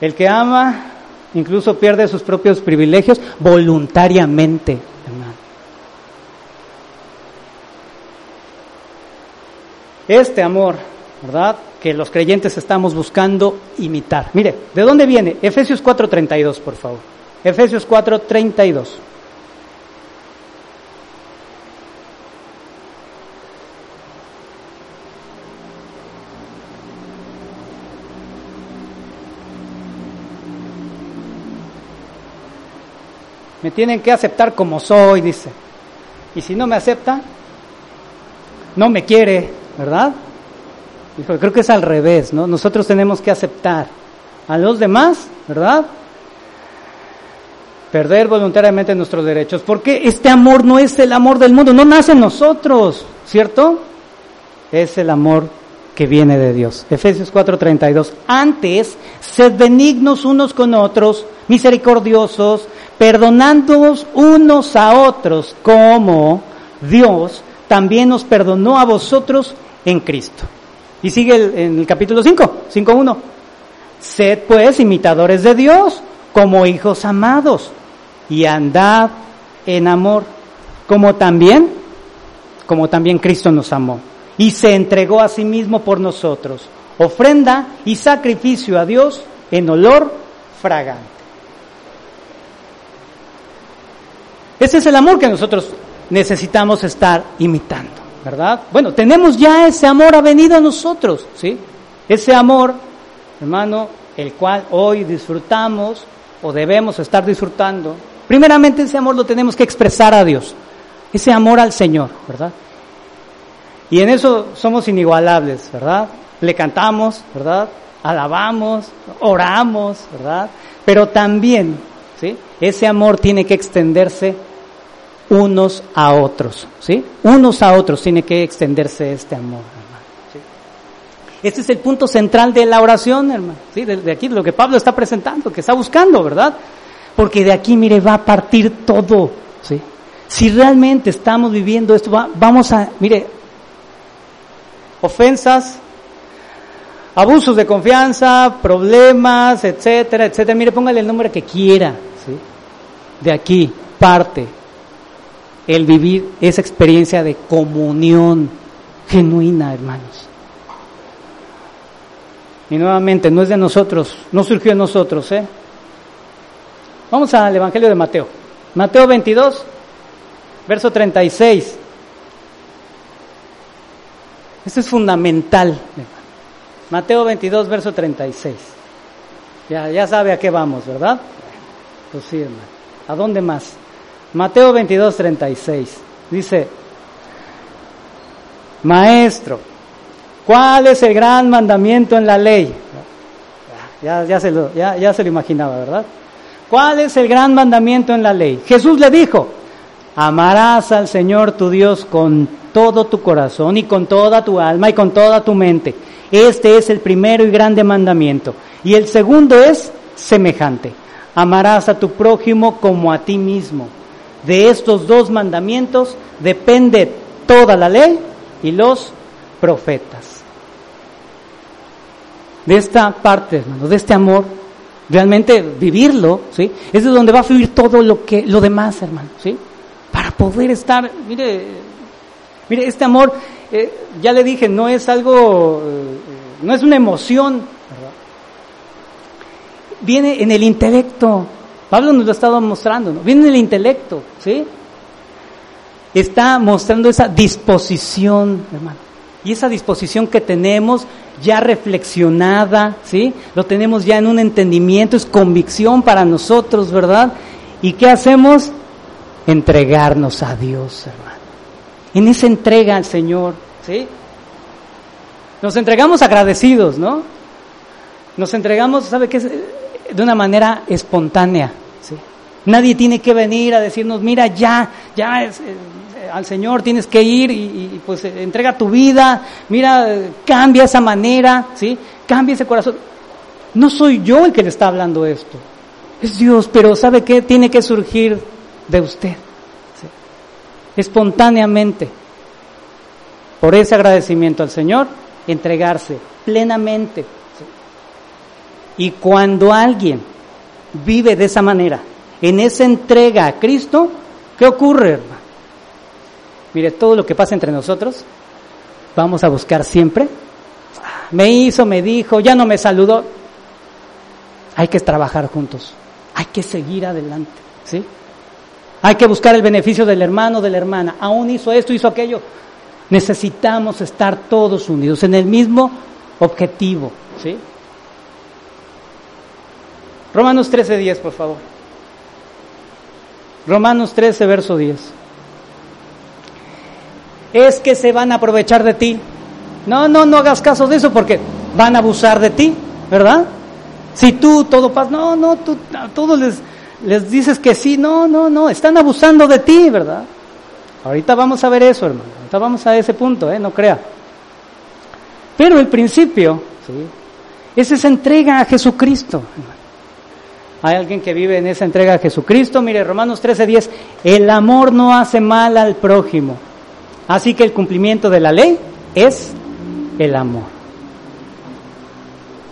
El que ama incluso pierde sus propios privilegios voluntariamente, hermano. Este amor, ¿verdad? Que los creyentes estamos buscando imitar. Mire, ¿de dónde viene? Efesios 4:32, por favor. Efesios 4:32. Me tienen que aceptar como soy, dice. Y si no me acepta, no me quiere, ¿verdad? creo que es al revés, ¿no? Nosotros tenemos que aceptar a los demás, ¿verdad? Perder voluntariamente nuestros derechos. Porque este amor no es el amor del mundo, no nace en nosotros, ¿cierto? Es el amor que viene de Dios. Efesios 4:32. Antes, sed benignos unos con otros, misericordiosos, perdonándoos unos a otros, como Dios también nos perdonó a vosotros en Cristo. Y sigue en el capítulo 5, 5.1. Sed pues imitadores de Dios como hijos amados y andad en amor, como también, como también Cristo nos amó y se entregó a sí mismo por nosotros, ofrenda y sacrificio a Dios en olor fragante. Ese es el amor que nosotros necesitamos estar imitando, ¿verdad? Bueno, tenemos ya ese amor ha venido a nosotros, ¿sí? Ese amor, hermano, el cual hoy disfrutamos o debemos estar disfrutando. Primeramente ese amor lo tenemos que expresar a Dios, ese amor al Señor, ¿verdad? Y en eso somos inigualables, ¿verdad? Le cantamos, ¿verdad? Alabamos, oramos, ¿verdad? Pero también, ¿sí? Ese amor tiene que extenderse unos a otros, ¿sí? Unos a otros tiene que extenderse este amor, hermano. Este es el punto central de la oración, hermano, ¿sí? De, aquí, lo que Pablo está presentando, que está buscando, ¿verdad? Porque de aquí, mire, va a partir todo, ¿sí? Si realmente estamos viviendo esto, vamos a, mire, ofensas, abusos de confianza, problemas, etcétera, etcétera. Mire, póngale el nombre que quiera. ¿sí? De aquí parte el vivir esa experiencia de comunión genuina, hermanos. Y nuevamente, no es de nosotros, no surgió de nosotros, ¿eh? Vamos al Evangelio de Mateo. Mateo 22, verso 36. Esto es fundamental. Mateo 22, verso 36. Ya, ya sabe a qué vamos, ¿verdad? Pues sí, hermano. ¿A dónde más? Mateo 22, 36. Dice, Maestro, ¿cuál es el gran mandamiento en la ley? Ya, ya, se lo, ya, ya se lo imaginaba, ¿verdad? ¿Cuál es el gran mandamiento en la ley? Jesús le dijo, amarás al Señor tu Dios con todo tu corazón y con toda tu alma y con toda tu mente. Este es el primero y grande mandamiento. Y el segundo es semejante. Amarás a tu prójimo como a ti mismo. De estos dos mandamientos depende toda la ley y los profetas. De esta parte, hermano, de este amor, realmente vivirlo, ¿sí? Es de donde va a fluir todo lo que lo demás, hermano, ¿sí? Para poder estar, mire, Mire, este amor, eh, ya le dije, no es algo, eh, no es una emoción, Viene en el intelecto. Pablo nos lo ha estado mostrando, ¿no? Viene en el intelecto, ¿sí? Está mostrando esa disposición, hermano. Y esa disposición que tenemos ya reflexionada, ¿sí? Lo tenemos ya en un entendimiento, es convicción para nosotros, ¿verdad? ¿Y qué hacemos? Entregarnos a Dios, hermano en esa entrega al Señor, ¿sí? Nos entregamos agradecidos, ¿no? Nos entregamos, ¿sabe qué? De una manera espontánea, ¿sí? Nadie tiene que venir a decirnos, mira, ya, ya es, eh, al Señor tienes que ir y, pues eh, entrega tu vida, mira, cambia esa manera, ¿sí? Cambia ese corazón. No soy yo el que le está hablando esto, es Dios, pero ¿sabe qué? Tiene que surgir de usted espontáneamente, por ese agradecimiento al Señor, entregarse plenamente. Y cuando alguien vive de esa manera, en esa entrega a Cristo, ¿qué ocurre, hermano? Mire, todo lo que pasa entre nosotros, vamos a buscar siempre. Me hizo, me dijo, ya no me saludó. Hay que trabajar juntos. Hay que seguir adelante, ¿sí? Hay que buscar el beneficio del hermano, de la hermana. Aún hizo esto, hizo aquello. Necesitamos estar todos unidos en el mismo objetivo. ¿sí? Romanos 13, 10, por favor. Romanos 13, verso 10. Es que se van a aprovechar de ti. No, no, no hagas caso de eso porque van a abusar de ti, ¿verdad? Si tú todo pasa, no, no, tú, a todos les, les dices que sí, no, no, no, están abusando de ti, ¿verdad? Ahorita vamos a ver eso, hermano. Ahorita vamos a ese punto, ¿eh? No crea. Pero el principio es esa entrega a Jesucristo. Hay alguien que vive en esa entrega a Jesucristo. Mire, Romanos 13:10, el amor no hace mal al prójimo. Así que el cumplimiento de la ley es el amor.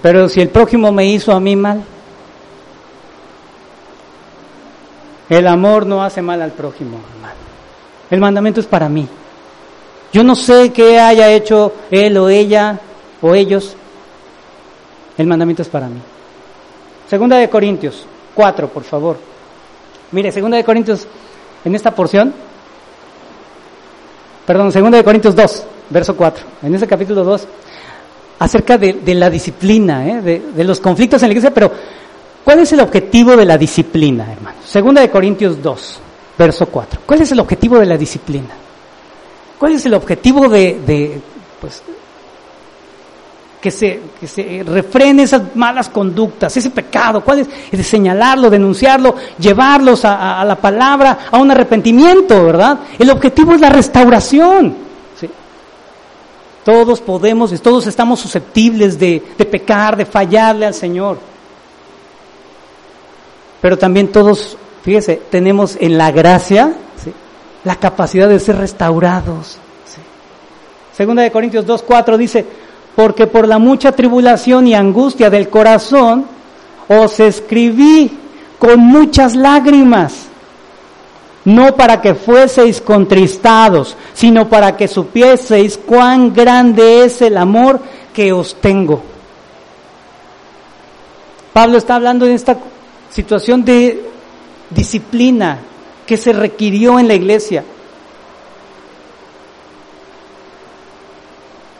Pero si el prójimo me hizo a mí mal, el amor no hace mal al prójimo, hermano. El mandamiento es para mí. Yo no sé qué haya hecho él o ella o ellos. El mandamiento es para mí. Segunda de Corintios 4, por favor. Mire, segunda de Corintios, en esta porción, perdón, segunda de Corintios 2, verso 4, en ese capítulo 2, acerca de, la disciplina, ¿eh? de, los conflictos en la iglesia, pero ¿cuál es el objetivo de la disciplina, hermano? Segunda de Corintios 2, verso 4. ¿Cuál es el objetivo de la disciplina? ¿Cuál es el objetivo de, de pues, que se, que se refrene esas malas conductas, ese pecado, cuál es, de señalarlo, denunciarlo, llevarlos a, la palabra, a un arrepentimiento, ¿verdad? El objetivo es la restauración. ¿sí? Todos podemos, todos estamos susceptibles de, de pecar, de fallarle al Señor. Pero también todos, fíjese, tenemos en la gracia la capacidad de ser restaurados. Segunda de Corintios 2.4 dice, porque por la mucha tribulación y angustia del corazón os escribí con muchas lágrimas, no para que fueseis contristados, sino para que supieseis cuán grande es el amor que os tengo. Pablo está hablando de esta situación de disciplina que se requirió en la iglesia.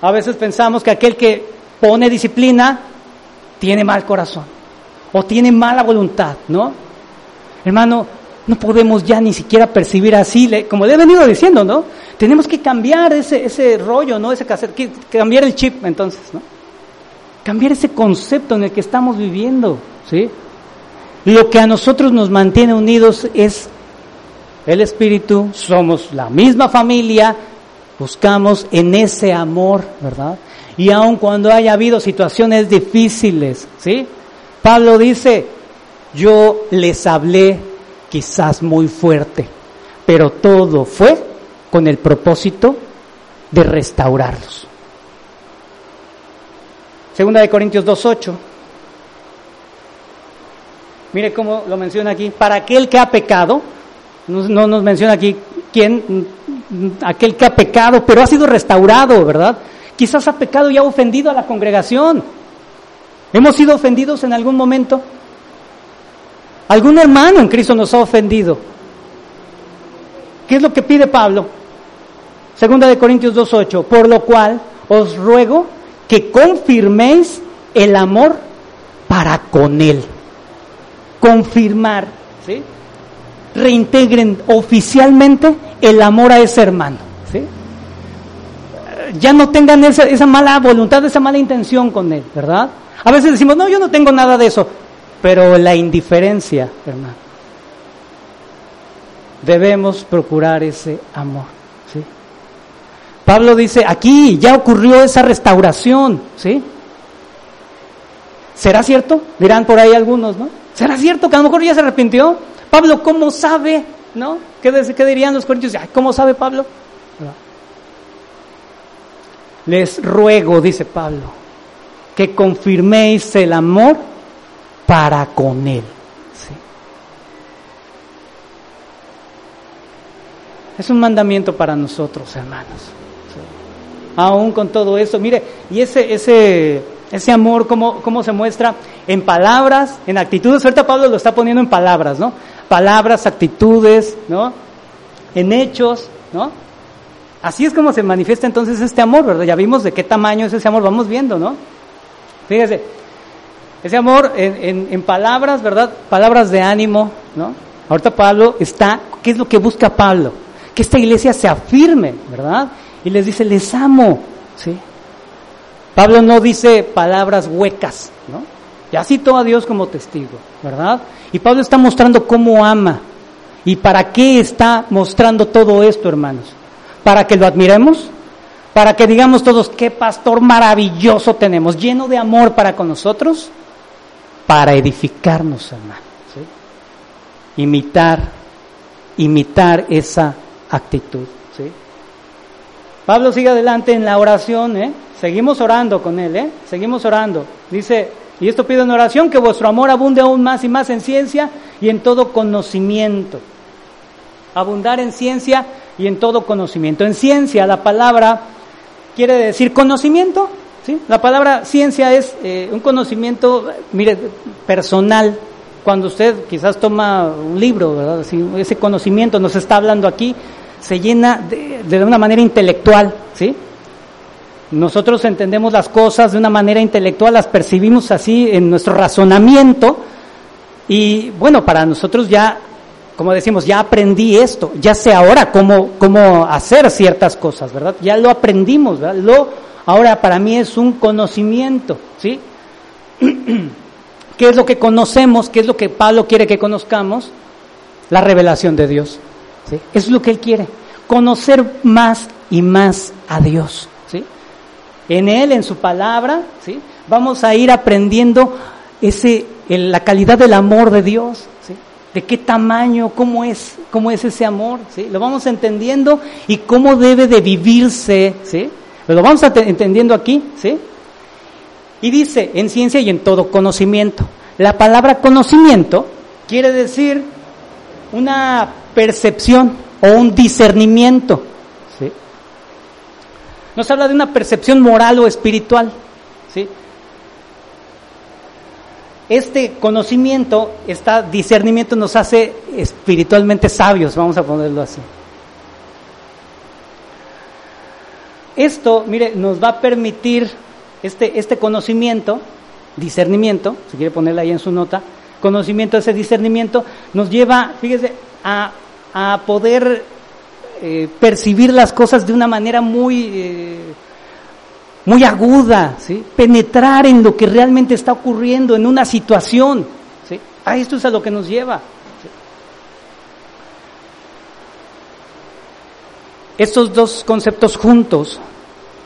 A veces pensamos que aquel que pone disciplina tiene mal corazón o tiene mala voluntad, ¿no? Hermano, no podemos ya ni siquiera percibir así, como le he venido diciendo, ¿no? Tenemos que cambiar ese, ese rollo, ¿no? Ese cambiar el chip entonces, ¿no? Cambiar ese concepto en el que estamos viviendo, ¿sí? Lo que a nosotros nos mantiene unidos es el Espíritu, somos la misma familia, buscamos en ese amor, ¿verdad? Y aun cuando haya habido situaciones difíciles, ¿sí? Pablo dice, yo les hablé quizás muy fuerte, pero todo fue con el propósito de restaurarlos. Segunda de Corintios 2.8. Mire cómo lo menciona aquí. Para aquel que ha pecado, no, nos menciona aquí quién, aquel que ha pecado, pero ha sido restaurado, ¿verdad? Quizás ha pecado y ha ofendido a la congregación. ¿Hemos sido ofendidos en algún momento? ¿Algún hermano en Cristo nos ha ofendido? ¿Qué es lo que pide Pablo? Segunda de Corintios 2.8, por lo cual os ruego que confirméis el amor para con Él. Confirmar, ¿sí? Reintegren oficialmente el amor a ese hermano, ¿sí? Ya no tengan esa, mala voluntad, esa mala intención con él, ¿verdad? A veces decimos, no, yo no tengo nada de eso, pero la indiferencia, hermano. Debemos procurar ese amor, ¿sí? Pablo dice, aquí ya ocurrió esa restauración, ¿sí? ¿Será cierto? Dirán por ahí algunos, ¿no? ¿Será cierto que a lo mejor ya se arrepintió? Pablo, ¿cómo sabe? ¿No? ¿Qué, qué dirían los corintios? ¿Cómo sabe Pablo? Les ruego, dice Pablo, que confirméis el amor para con Él. Es un mandamiento para nosotros, hermanos. Aún con todo eso, mire, y ese, ese ese amor, ¿cómo, ¿cómo, se muestra? En palabras, en actitudes. Ahorita Pablo lo está poniendo en palabras, ¿no? Palabras, actitudes, ¿no? En hechos, ¿no? Así es como se manifiesta entonces este amor, ¿verdad? Ya vimos de qué tamaño es ese amor, vamos viendo, ¿no? Fíjese, ese amor en, en palabras, ¿verdad? Palabras de ánimo, ¿no? Ahorita Pablo está, ¿qué es lo que busca Pablo? Que esta iglesia se afirme, ¿verdad? Y les dice, les amo, ¿sí? Pablo no dice palabras huecas, ¿no? Ya citó a Dios como testigo, ¿verdad? Y Pablo está mostrando cómo ama. ¿Y para qué está mostrando todo esto, hermanos? ¿Para que lo admiremos? para que digamos todos, qué pastor maravilloso tenemos, lleno de amor para con nosotros, para edificarnos, hermano. Imitar, imitar esa actitud. Pablo sigue adelante en la oración, ¿eh? seguimos orando con él, ¿eh? seguimos orando. Dice, y esto pido en oración, que vuestro amor abunde aún más y más en ciencia y en todo conocimiento. Abundar en ciencia y en todo conocimiento. En ciencia la palabra quiere decir conocimiento. ¿sí? La palabra ciencia es eh, un conocimiento, mire, personal. Cuando usted quizás toma un libro, ese conocimiento nos está hablando aquí, se llena de, de una manera intelectual, ¿sí? Nosotros entendemos las cosas de una manera intelectual, las percibimos así en nuestro razonamiento y bueno, para nosotros ya, como decimos, ya aprendí esto, ya sé ahora cómo, cómo hacer ciertas cosas, ¿verdad? Ya lo aprendimos, ¿verdad? Lo, ahora para mí es un conocimiento, ¿sí? ¿Qué es lo que conocemos? ¿Qué es lo que Pablo quiere que conozcamos? La revelación de Dios. ¿Sí? Es lo que él quiere, conocer más y más a Dios en Él, en su palabra, ¿sí? vamos a ir aprendiendo ese, la calidad del amor de Dios, ¿sí? de qué tamaño, cómo es, cómo es ese amor, ¿sí? lo vamos entendiendo y cómo debe de vivirse, ¿sí? lo vamos entendiendo aquí, ¿sí? y dice en ciencia y en todo conocimiento. La palabra conocimiento quiere decir una percepción o un discernimiento. Nos habla de una percepción moral o espiritual. ¿sí? Este conocimiento, este discernimiento nos hace espiritualmente sabios, vamos a ponerlo así. Esto, mire, nos va a permitir este, este conocimiento, discernimiento, si quiere ponerlo ahí en su nota, conocimiento, ese discernimiento, nos lleva, fíjese, a, a poder eh, percibir las cosas de una manera muy, eh, muy aguda, ¿sí? penetrar en lo que realmente está ocurriendo en una situación. ¿sí? A esto es a lo que nos lleva. Estos dos conceptos juntos,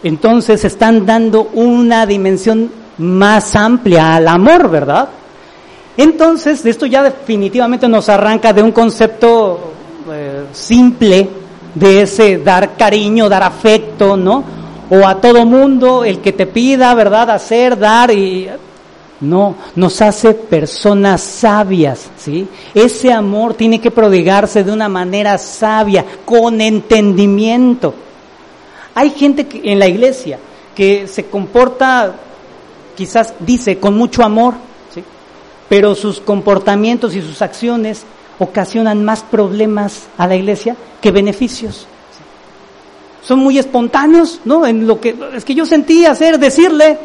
entonces están dando una dimensión más amplia al amor, ¿verdad? Entonces, esto ya definitivamente nos arranca de un concepto eh, simple de ese dar cariño, dar afecto, ¿no? O a todo mundo, el que te pida, ¿verdad? Hacer, dar y... No, nos hace personas sabias, ¿sí? Ese amor tiene que prodigarse de una manera sabia, con entendimiento. Hay gente en la iglesia que se comporta, quizás dice, con mucho amor. Pero sus comportamientos y sus acciones ocasionan más problemas a la iglesia que beneficios. Son muy espontáneos, ¿no? En lo que es que yo sentí hacer, decirle.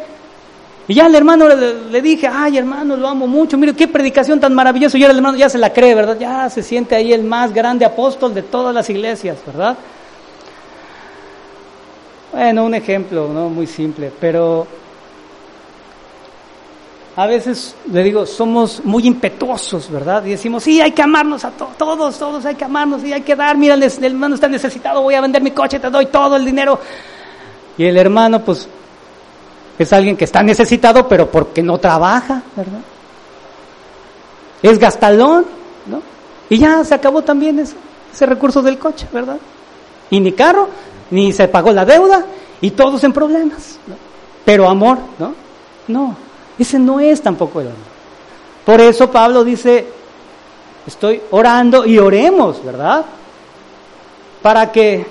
Y ya el hermano le, dije, ay hermano, lo amo mucho, mire qué predicación tan maravillosa. Y ahora el hermano ya se la cree, ¿verdad? Ya se siente ahí el más grande apóstol de todas las iglesias, ¿verdad? Bueno, un ejemplo, ¿no? Muy simple, pero a veces, le digo, somos muy impetuosos, ¿verdad? Y decimos, sí, hay que amarnos a todos, todos hay que amarnos y hay que dar, mira, el, hermano está necesitado, voy a vender mi coche, te doy todo el dinero. Y el hermano, pues, es alguien que está necesitado, pero porque no trabaja, ¿verdad? Es gastalón, ¿no? Y ya se acabó también ese, ese recurso del coche, ¿verdad? Y ni carro, ni se pagó la deuda, y todos en problemas, ¿no? Pero amor, ¿no? No, ese no es tampoco el amor. Por eso Pablo dice, estoy orando y oremos, ¿verdad? Para que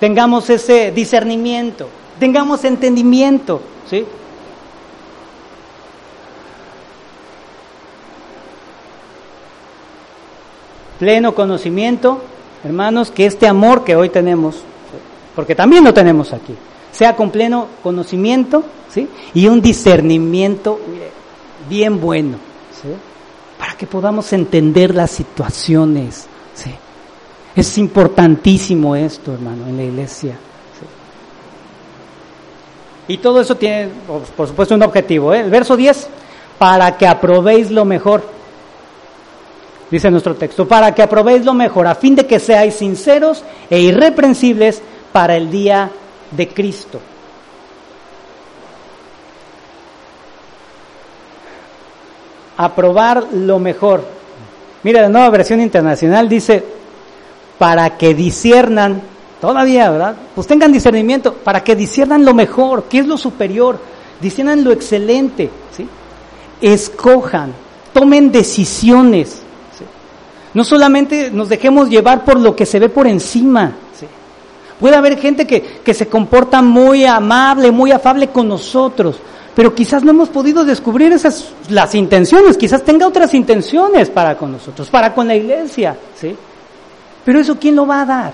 tengamos ese discernimiento, tengamos entendimiento, ¿sí? Pleno conocimiento, hermanos, que este amor que hoy tenemos, porque también lo tenemos aquí, sea con pleno conocimiento ¿sí? y un discernimiento bien bueno, ¿sí? para que podamos entender las situaciones. ¿sí? Es importantísimo esto, hermano, en la iglesia. Y todo eso tiene, por supuesto, un objetivo. ¿eh? El verso 10, para que aprobéis lo mejor. Dice nuestro texto, para que aprobéis lo mejor, a fin de que seáis sinceros e irreprensibles para el día del de Cristo. Aprobar lo mejor. Mira, la nueva versión internacional dice, para que disiernan, todavía, ¿verdad? Pues tengan discernimiento, para que disiernan lo mejor, que es lo superior, disiernan lo excelente, ¿sí? Escojan, tomen decisiones. No solamente nos dejemos llevar por lo que se ve por encima. Puede haber gente que, que se comporta muy amable, muy afable con nosotros, pero quizás no hemos podido descubrir esas las intenciones, quizás tenga otras intenciones para con nosotros, para con la iglesia, ¿sí? Pero eso quién lo va a dar?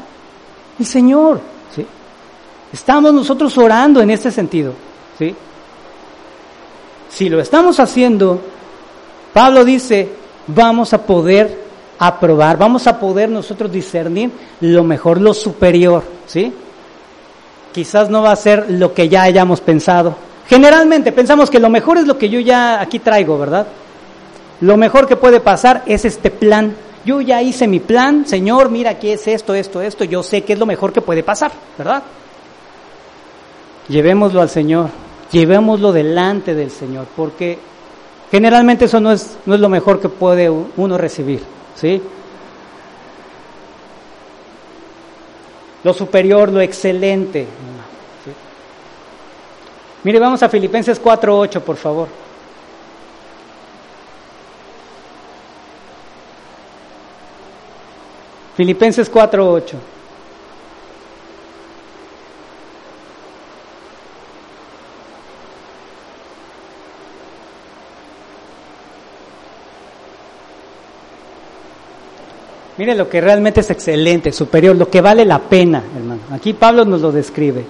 El Señor, ¿sí? Estamos nosotros orando en este sentido, ¿sí? Si lo estamos haciendo, Pablo dice, vamos a poder aprobar, vamos a poder nosotros discernir lo mejor, lo superior, ¿sí? Quizás no va a ser lo que ya hayamos pensado. Generalmente pensamos que lo mejor es lo que yo ya aquí traigo, ¿verdad? Lo mejor que puede pasar es este plan. Yo ya hice mi plan, Señor, mira aquí es esto, esto, esto, yo sé que es lo mejor que puede pasar, ¿verdad? Llevémoslo al Señor, llevémoslo delante del Señor, porque generalmente eso no es, no es lo mejor que puede uno recibir. ¿Sí? Lo superior, lo excelente. Mire, vamos a Filipenses 4.8, por favor. Filipenses 4.8. Mire lo que realmente es excelente, superior, lo que vale la pena, hermano. Aquí Pablo nos lo describe.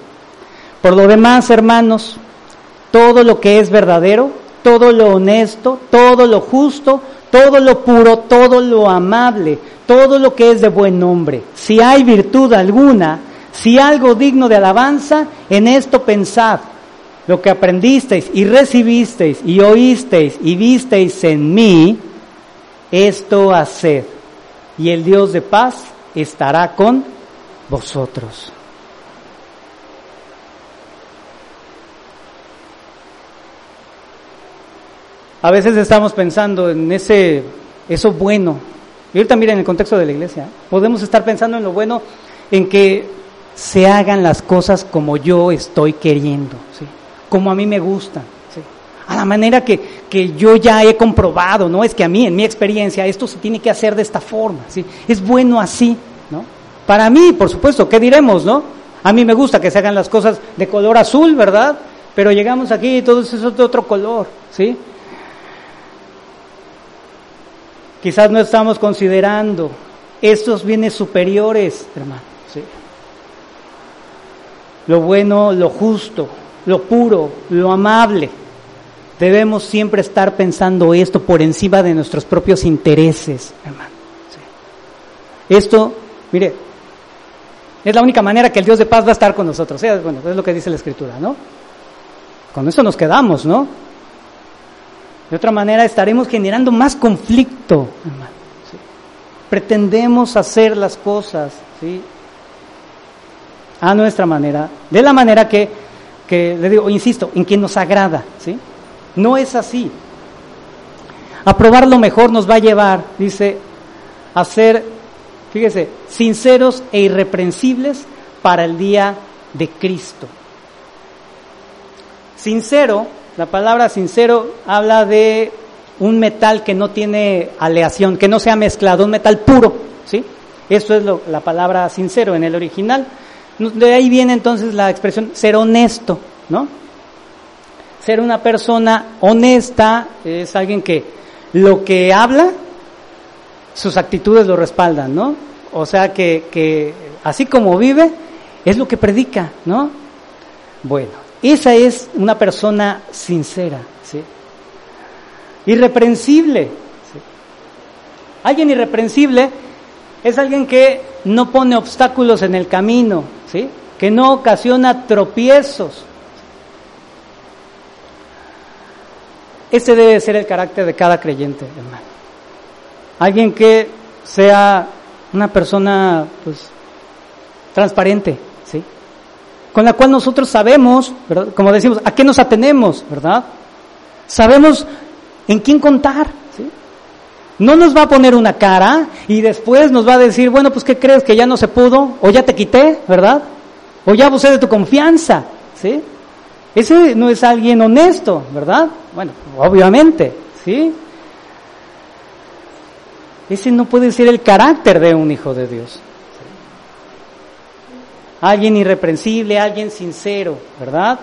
Por lo demás, hermanos, todo lo que es verdadero, todo lo honesto, todo lo justo, todo lo puro, todo lo amable, todo lo que es de buen nombre. Si hay virtud alguna, si algo digno de alabanza, en esto pensad. Lo que aprendisteis y recibisteis y oísteis y visteis en mí, esto haced y el Dios de paz estará con vosotros. A veces estamos pensando en ese eso bueno. Y ahorita miren en el contexto de la iglesia, podemos estar pensando en lo bueno en que se hagan las cosas como yo estoy queriendo, ¿sí? como a mí me gustan a la manera que, que, yo ya he comprobado, ¿no? Es que a mí, en mi experiencia, esto se tiene que hacer de esta forma, ¿sí? Es bueno así, ¿no? Para mí, por supuesto, ¿qué diremos, no? A mí me gusta que se hagan las cosas de color azul, ¿verdad? Pero llegamos aquí y todo eso es de otro color, ¿sí? Quizás no estamos considerando estos bienes superiores, hermano, ¿sí? Lo bueno, lo justo, lo puro, lo amable. Debemos siempre estar pensando esto por encima de nuestros propios intereses, hermano. Esto, mire, es la única manera que el Dios de paz va a estar con nosotros. ¿eh? Bueno, es lo que dice la Escritura, ¿no? Con eso nos quedamos, ¿no? De otra manera estaremos generando más conflicto, hermano. Pretendemos hacer las cosas, ¿sí? A nuestra manera, de la manera que, que le digo, insisto, en quien nos agrada, ¿sí? No es así. Aprobar lo mejor nos va a llevar, dice, a ser, fíjese, sinceros e irreprensibles para el día de Cristo. Sincero, la palabra sincero habla de un metal que no tiene aleación, que no se ha mezclado, un metal puro, ¿sí? Eso es lo, la palabra sincero en el original. De ahí viene entonces la expresión ser honesto, ¿no? Ser una persona honesta es alguien que lo que habla, sus actitudes lo respaldan, ¿no? O sea que, que así como vive, es lo que predica, ¿no? Bueno, esa es una persona sincera, ¿sí? Irreprensible. ¿sí? Alguien irreprensible es alguien que no pone obstáculos en el camino, ¿sí? Que no ocasiona tropiezos, Ese debe ser el carácter de cada creyente, hermano. Alguien que sea una persona, pues, transparente, ¿sí? con la cual nosotros sabemos, ¿verdad? como decimos, a qué nos atenemos, ¿verdad? Sabemos en quién contar. ¿sí? No nos va a poner una cara y después nos va a decir, bueno, pues ¿qué crees que ya no se pudo? O ya te quité, ¿verdad? O ya abusé de tu confianza, ¿sí? Ese no es alguien honesto, ¿verdad? Bueno, obviamente, ¿sí? Ese no puede ser el carácter de un hijo de Dios. Alguien irreprensible, alguien sincero, ¿verdad?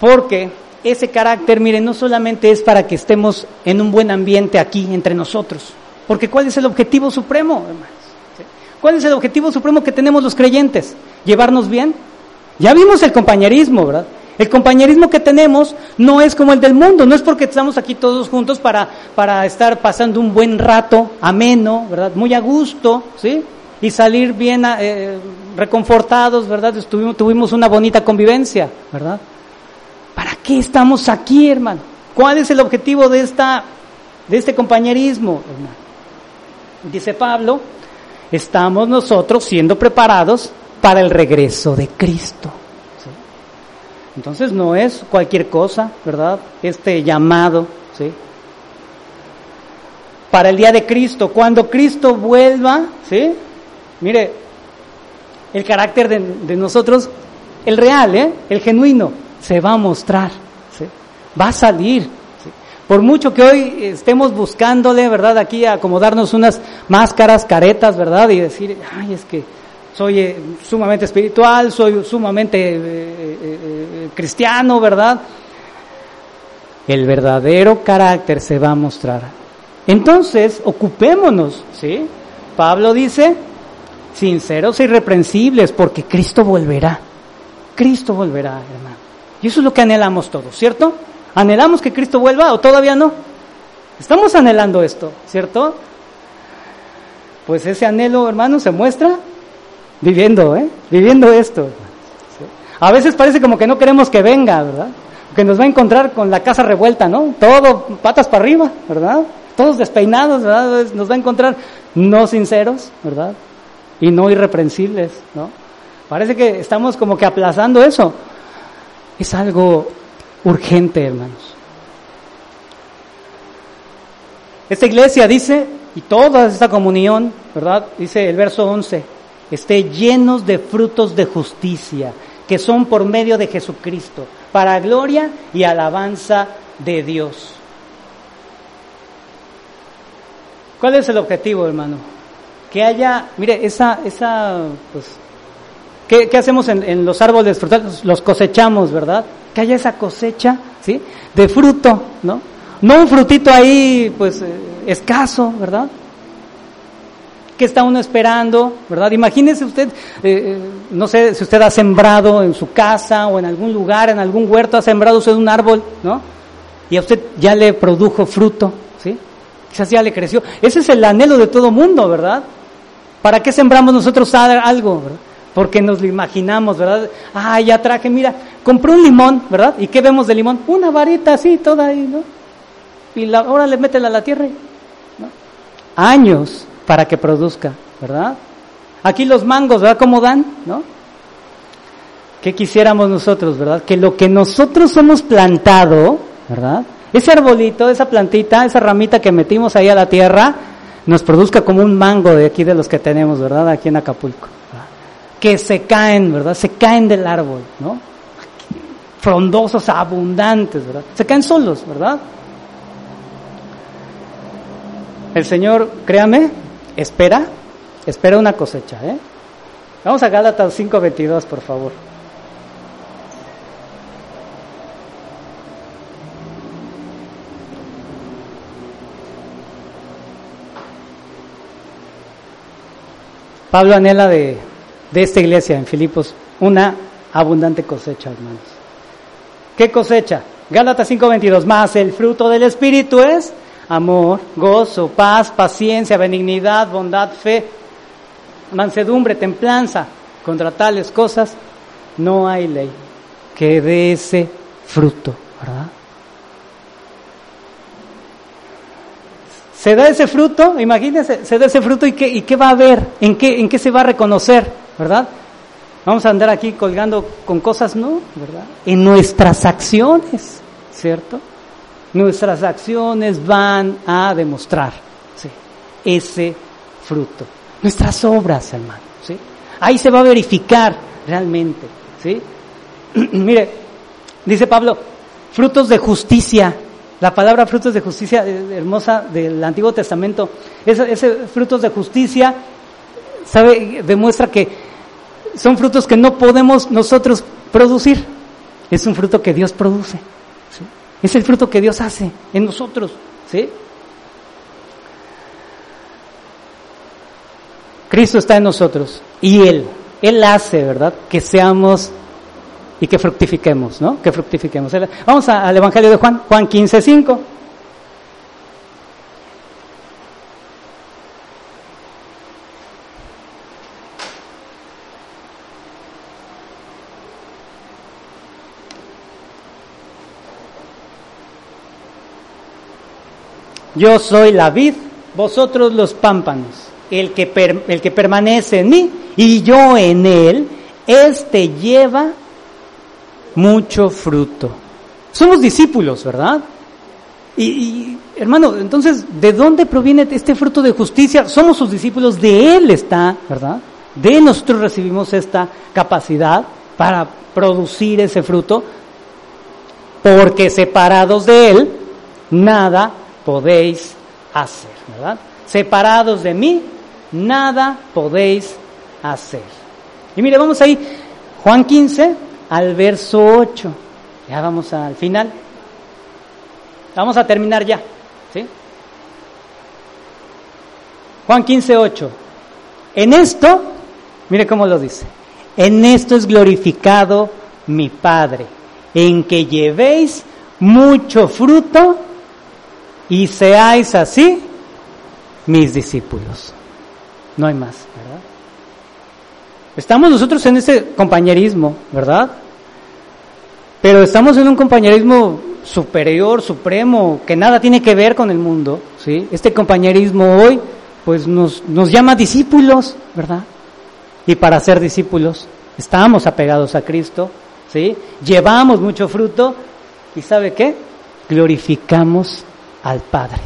Porque ese carácter, miren, no solamente es para que estemos en un buen ambiente aquí entre nosotros, porque ¿cuál es el objetivo supremo, hermanos? ¿Cuál es el objetivo supremo que tenemos los creyentes? ¿Llevarnos bien? Ya vimos el compañerismo, ¿verdad? El compañerismo que tenemos no es como el del mundo, no es porque estamos aquí todos juntos para, para estar pasando un buen rato, ameno, ¿verdad? Muy a gusto, ¿sí? Y salir bien eh, reconfortados, ¿verdad? Estuvimos, tuvimos una bonita convivencia, ¿verdad? ¿Para qué estamos aquí, hermano? ¿Cuál es el objetivo de, esta, de este compañerismo, hermano? Dice Pablo, estamos nosotros siendo preparados para el regreso de Cristo. Entonces no es cualquier cosa, ¿verdad? Este llamado, ¿sí? Para el día de Cristo, cuando Cristo vuelva, ¿sí? Mire, el carácter de, de nosotros, el real, ¿eh? El genuino, se va a mostrar, ¿sí? Va a salir. Por mucho que hoy estemos buscándole, ¿verdad? Aquí a acomodarnos unas máscaras, caretas, ¿verdad? Y decir, ay, es que soy eh, sumamente espiritual, soy sumamente eh, eh, cristiano, ¿verdad? El verdadero carácter se va a mostrar. Entonces, ocupémonos, ¿sí? Pablo dice, sinceros e irreprensibles, porque Cristo volverá. Cristo volverá, hermano. Y eso es lo que anhelamos todos, ¿cierto? ¿Anhelamos que Cristo vuelva o todavía no? Estamos anhelando esto, ¿cierto? Pues ese anhelo, hermano, se muestra viviendo, ¿eh? Viviendo esto. A veces parece como que no queremos que venga, ¿verdad? Que nos va a encontrar con la casa revuelta, ¿no? Todo patas para arriba, ¿verdad? Todos despeinados, ¿verdad? Nos va a encontrar no sinceros, ¿verdad? Y no irreprensibles, ¿no? Parece que estamos como que aplazando eso. Es algo urgente, hermanos. Esta iglesia dice, y toda esta comunión, ¿verdad? Dice el verso 11, esté llenos de frutos de justicia, que son por medio de Jesucristo, para gloria y alabanza de Dios. ¿Cuál es el objetivo, hermano? Que haya, mire, esa, esa, pues, ¿qué, hacemos en, los árboles frutales? Los cosechamos, ¿verdad? Que haya esa cosecha, ¿sí? De fruto, ¿no? No un frutito ahí, pues, eh, escaso, ¿verdad? ¿Qué está uno esperando? ¿Verdad? Imagínese usted, eh, eh, no sé si usted ha sembrado en su casa o en algún lugar, en algún huerto, ha sembrado usted un árbol, ¿no? Y a usted ya le produjo fruto, ¿sí? Quizás ya le creció. Ese es el anhelo de todo mundo, ¿verdad? ¿Para qué sembramos nosotros algo? Porque nos lo imaginamos, ¿verdad? Ah, ya traje, mira, compré un limón, ¿verdad? ¿Y qué vemos de limón? Una varita así, toda ahí, ¿no? Y la, ahora le métela a la tierra, ¿no? Años para que produzca, ¿verdad? Aquí los mangos, ¿verdad? ¿Cómo dan? ¿No? ¿Qué quisiéramos nosotros, verdad? Que lo que nosotros hemos plantado, ¿verdad? Ese arbolito, esa plantita, esa ramita que metimos ahí a la tierra, nos produzca como un mango de aquí de los que tenemos, ¿verdad? Aquí en Acapulco. Que se caen, ¿verdad? Se caen del árbol, ¿no? Frondosos, abundantes, ¿verdad? Se caen solos, ¿verdad? El Señor, créame, espera, espera una cosecha. ¿eh? Vamos a Gálatas 5:22, por favor. Pablo anhela de, de esta iglesia en Filipos una abundante cosecha, hermanos. ¿Qué cosecha? Gálatas 5:22, más el fruto del Espíritu es amor, gozo, paz, paciencia, benignidad, bondad, fe, mansedumbre, templanza. Contra tales cosas no hay ley que dé ese fruto, ¿verdad? Se da ese fruto, imagínense, se da ese fruto y qué, y qué va a haber, ¿En qué, en qué se va a reconocer, ¿verdad? Vamos a andar aquí colgando con cosas, no, ¿verdad? En nuestras acciones, ¿cierto? Nuestras acciones van a demostrar ¿sí? ese fruto. Nuestras obras, hermano, ¿sí? Ahí se va a verificar realmente, ¿sí? Mire, dice Pablo, frutos de justicia. La palabra frutos de justicia eh, hermosa del Antiguo Testamento, ese, ese frutos de justicia, sabe, demuestra que son frutos que no podemos nosotros producir. Es un fruto que Dios produce. Es el fruto que Dios hace en nosotros. ¿sí? Cristo está en nosotros y Él, Él hace, ¿verdad? Que seamos y que fructifiquemos, ¿no? Que fructifiquemos. Vamos al Evangelio de Juan, Juan 15, 5. Yo soy la vid, vosotros los pámpanos. El que, el que permanece en mí y yo en él, este lleva mucho fruto. Somos discípulos, ¿verdad? Y, hermano, entonces, ¿de dónde proviene este fruto de justicia? Somos sus discípulos, de Él está, ¿verdad? De nosotros recibimos esta capacidad para producir ese fruto, porque separados de Él, nada podéis hacer, ¿verdad? Separados de mí, nada podéis hacer. Y mire, vamos ahí, Juan 15 al verso 8. Ya vamos al final. Vamos a terminar ya, ¿sí? Juan 15, 8. En esto, mire cómo lo dice, en esto es glorificado mi Padre, en que llevéis mucho fruto y seáis así mis discípulos. No hay más, ¿verdad? Estamos nosotros en ese compañerismo, ¿verdad? Pero estamos en un compañerismo superior, supremo, que nada tiene que ver con el mundo, ¿sí? Este compañerismo hoy, pues nos, nos llama discípulos, ¿verdad? Y para ser discípulos, estamos apegados a Cristo, ¿sí? Llevamos mucho fruto y ¿sabe qué? Glorificamos al Padre.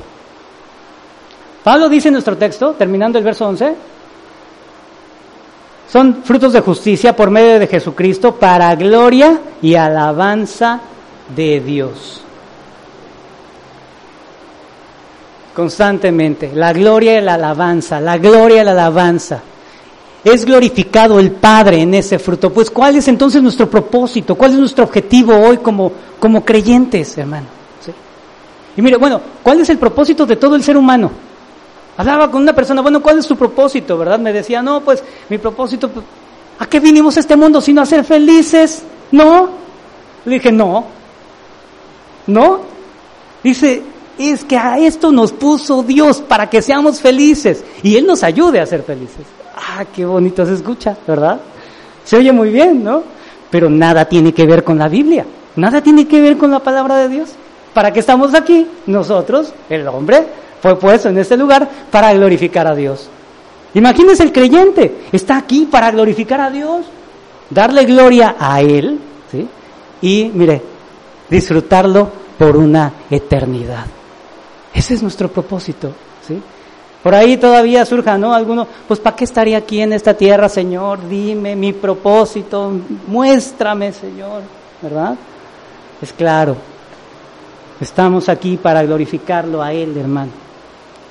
Pablo dice en nuestro texto, terminando el verso 11, son frutos de justicia por medio de Jesucristo para gloria y alabanza de Dios. Constantemente, la gloria y la alabanza, la gloria y la alabanza. Es glorificado el Padre en ese fruto. Pues ¿cuál es entonces nuestro propósito? ¿Cuál es nuestro objetivo hoy como, como creyentes, hermano? Y mire, bueno, ¿cuál es el propósito de todo el ser humano? Hablaba con una persona, bueno, ¿cuál es su propósito? ¿Verdad? Me decía, no, pues mi propósito, pues, ¿a qué vinimos a este mundo sino a ser felices? No. Le dije, no. ¿No? Dice, es que a esto nos puso Dios para que seamos felices y Él nos ayude a ser felices. Ah, qué bonito se escucha, ¿verdad? Se oye muy bien, ¿no? Pero nada tiene que ver con la Biblia, nada tiene que ver con la palabra de Dios. ¿Para qué estamos aquí? Nosotros, el hombre, fue puesto en este lugar para glorificar a Dios. Imagínense el creyente, está aquí para glorificar a Dios, darle gloria a Él, ¿sí? Y mire, disfrutarlo por una eternidad. Ese es nuestro propósito, ¿sí? Por ahí todavía surja, ¿no? Alguno, pues ¿para qué estaría aquí en esta tierra, Señor? Dime mi propósito, muéstrame, Señor, ¿verdad? Es claro, Estamos aquí para glorificarlo a Él, hermano.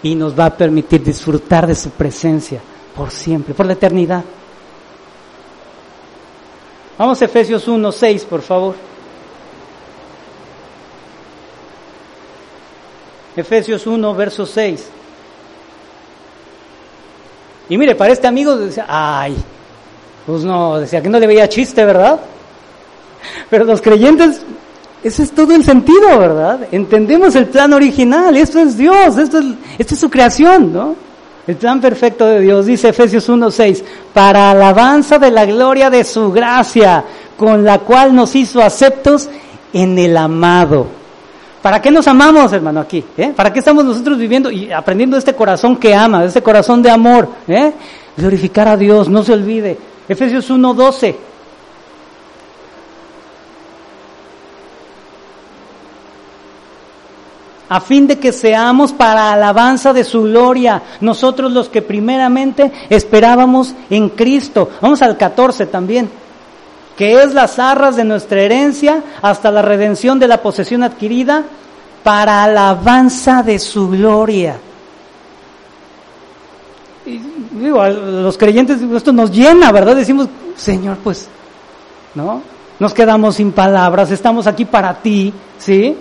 Y nos va a permitir disfrutar de su presencia por siempre, por la eternidad. Vamos a Efesios 1, 6, por favor. Efesios 1, verso 6. Y mire, para este amigo decía, ay, pues no, decía que no le veía chiste, ¿verdad? Pero los creyentes ese es todo el sentido, ¿verdad? Entendemos el plan original, esto es Dios, esto es, su creación, ¿no? El plan perfecto de Dios, dice Efesios 1.6, para alabanza de la gloria de su gracia, con la cual nos hizo aceptos en el amado. ¿Para qué nos amamos, hermano, aquí? ¿Eh? ¿Para qué estamos nosotros viviendo y aprendiendo de este corazón que ama, de este corazón de amor? ¿eh? Glorificar a Dios, no se olvide, Efesios 1:12. A fin de que seamos para alabanza de su gloria, nosotros los que primeramente esperábamos en Cristo. Vamos al 14 también, que es las arras de nuestra herencia hasta la redención de la posesión adquirida para alabanza de su gloria. Y, digo, los creyentes esto nos llena, ¿verdad? Decimos, Señor, pues, ¿no? Nos quedamos sin palabras, estamos aquí para ti, ¿sí?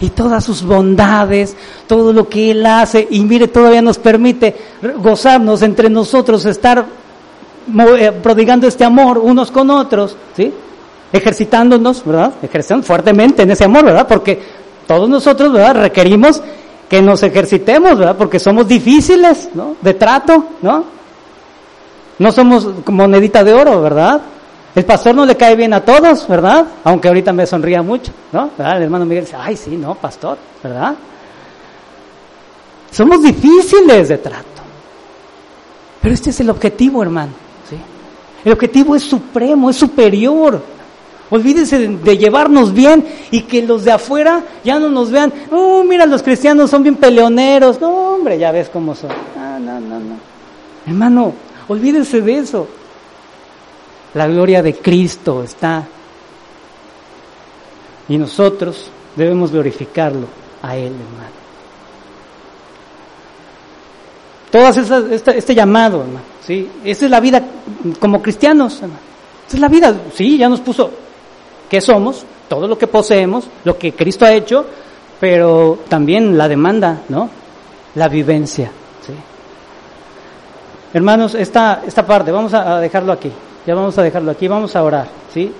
Y todas sus bondades, todo lo que Él hace, y mire, todavía nos permite gozarnos entre nosotros, estar eh, prodigando este amor unos con otros, ¿sí? Ejercitándonos, ¿verdad? Ejercitando fuertemente en ese amor, ¿verdad? Porque todos nosotros, ¿verdad? Requerimos que nos ejercitemos, ¿verdad? Porque somos difíciles, ¿no? De trato, ¿no? No somos monedita de oro, ¿verdad? El pastor no le cae bien a todos, ¿verdad? Aunque ahorita me sonría mucho, ¿no? El hermano Miguel dice, ay, sí, no, pastor, ¿verdad? Somos difíciles de trato. Pero este es el objetivo, hermano. ¿sí? El objetivo es supremo, es superior. Olvídense de, llevarnos bien y que los de afuera ya no nos vean, oh, mira, los cristianos son bien peleoneros. No, hombre, ya ves cómo son. No, no, no, no. Hermano, olvídense de eso. La gloria de Cristo está. Y nosotros debemos glorificarlo a Él, hermano. Todas esas, este, llamado, hermano, ¿sí? Esa es la vida como cristianos, hermano. Esa es la vida, sí, ya nos puso qué somos, todo lo que poseemos, lo que Cristo ha hecho, pero también la demanda, ¿no? La vivencia, ¿sí? Hermanos, esta, esta parte, vamos a dejarlo aquí. Ya vamos a dejarlo aquí, vamos a orar, ¿sí?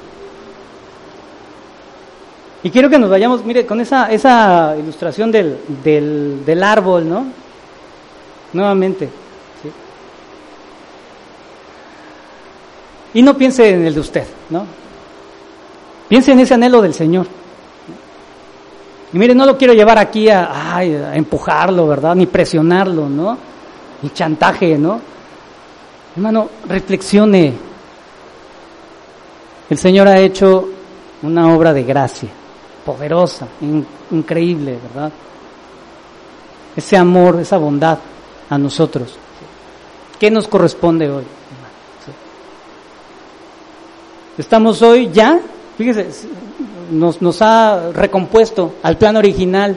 Y quiero que nos vayamos, mire, con esa, esa ilustración del, del, del árbol, ¿no? Nuevamente. Y no piense en el de usted, ¿no? Piense en ese anhelo del Señor. Y mire, no lo quiero llevar aquí a, a empujarlo, ¿verdad? Ni presionarlo, ¿no? Ni chantaje, ¿no? Hermano, reflexione el Señor ha hecho una obra de gracia, poderosa, increíble, ¿verdad? Ese amor, esa bondad a nosotros. ¿Qué nos corresponde hoy? Estamos hoy ya, fíjese, nos, ha recompuesto al plan original.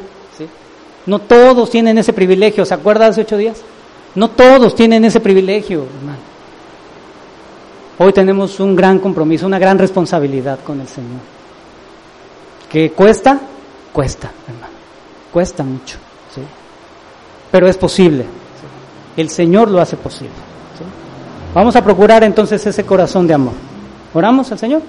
No todos tienen ese privilegio, ¿se acuerda hace ocho días? No todos tienen ese privilegio, hermano. Hoy tenemos un gran compromiso, una gran responsabilidad con el Señor. ¿Que cuesta? Cuesta, hermano. Cuesta mucho. ¿sí? Pero es posible. El Señor lo hace posible. Vamos a procurar entonces ese corazón de amor. ¿Oramos al Señor?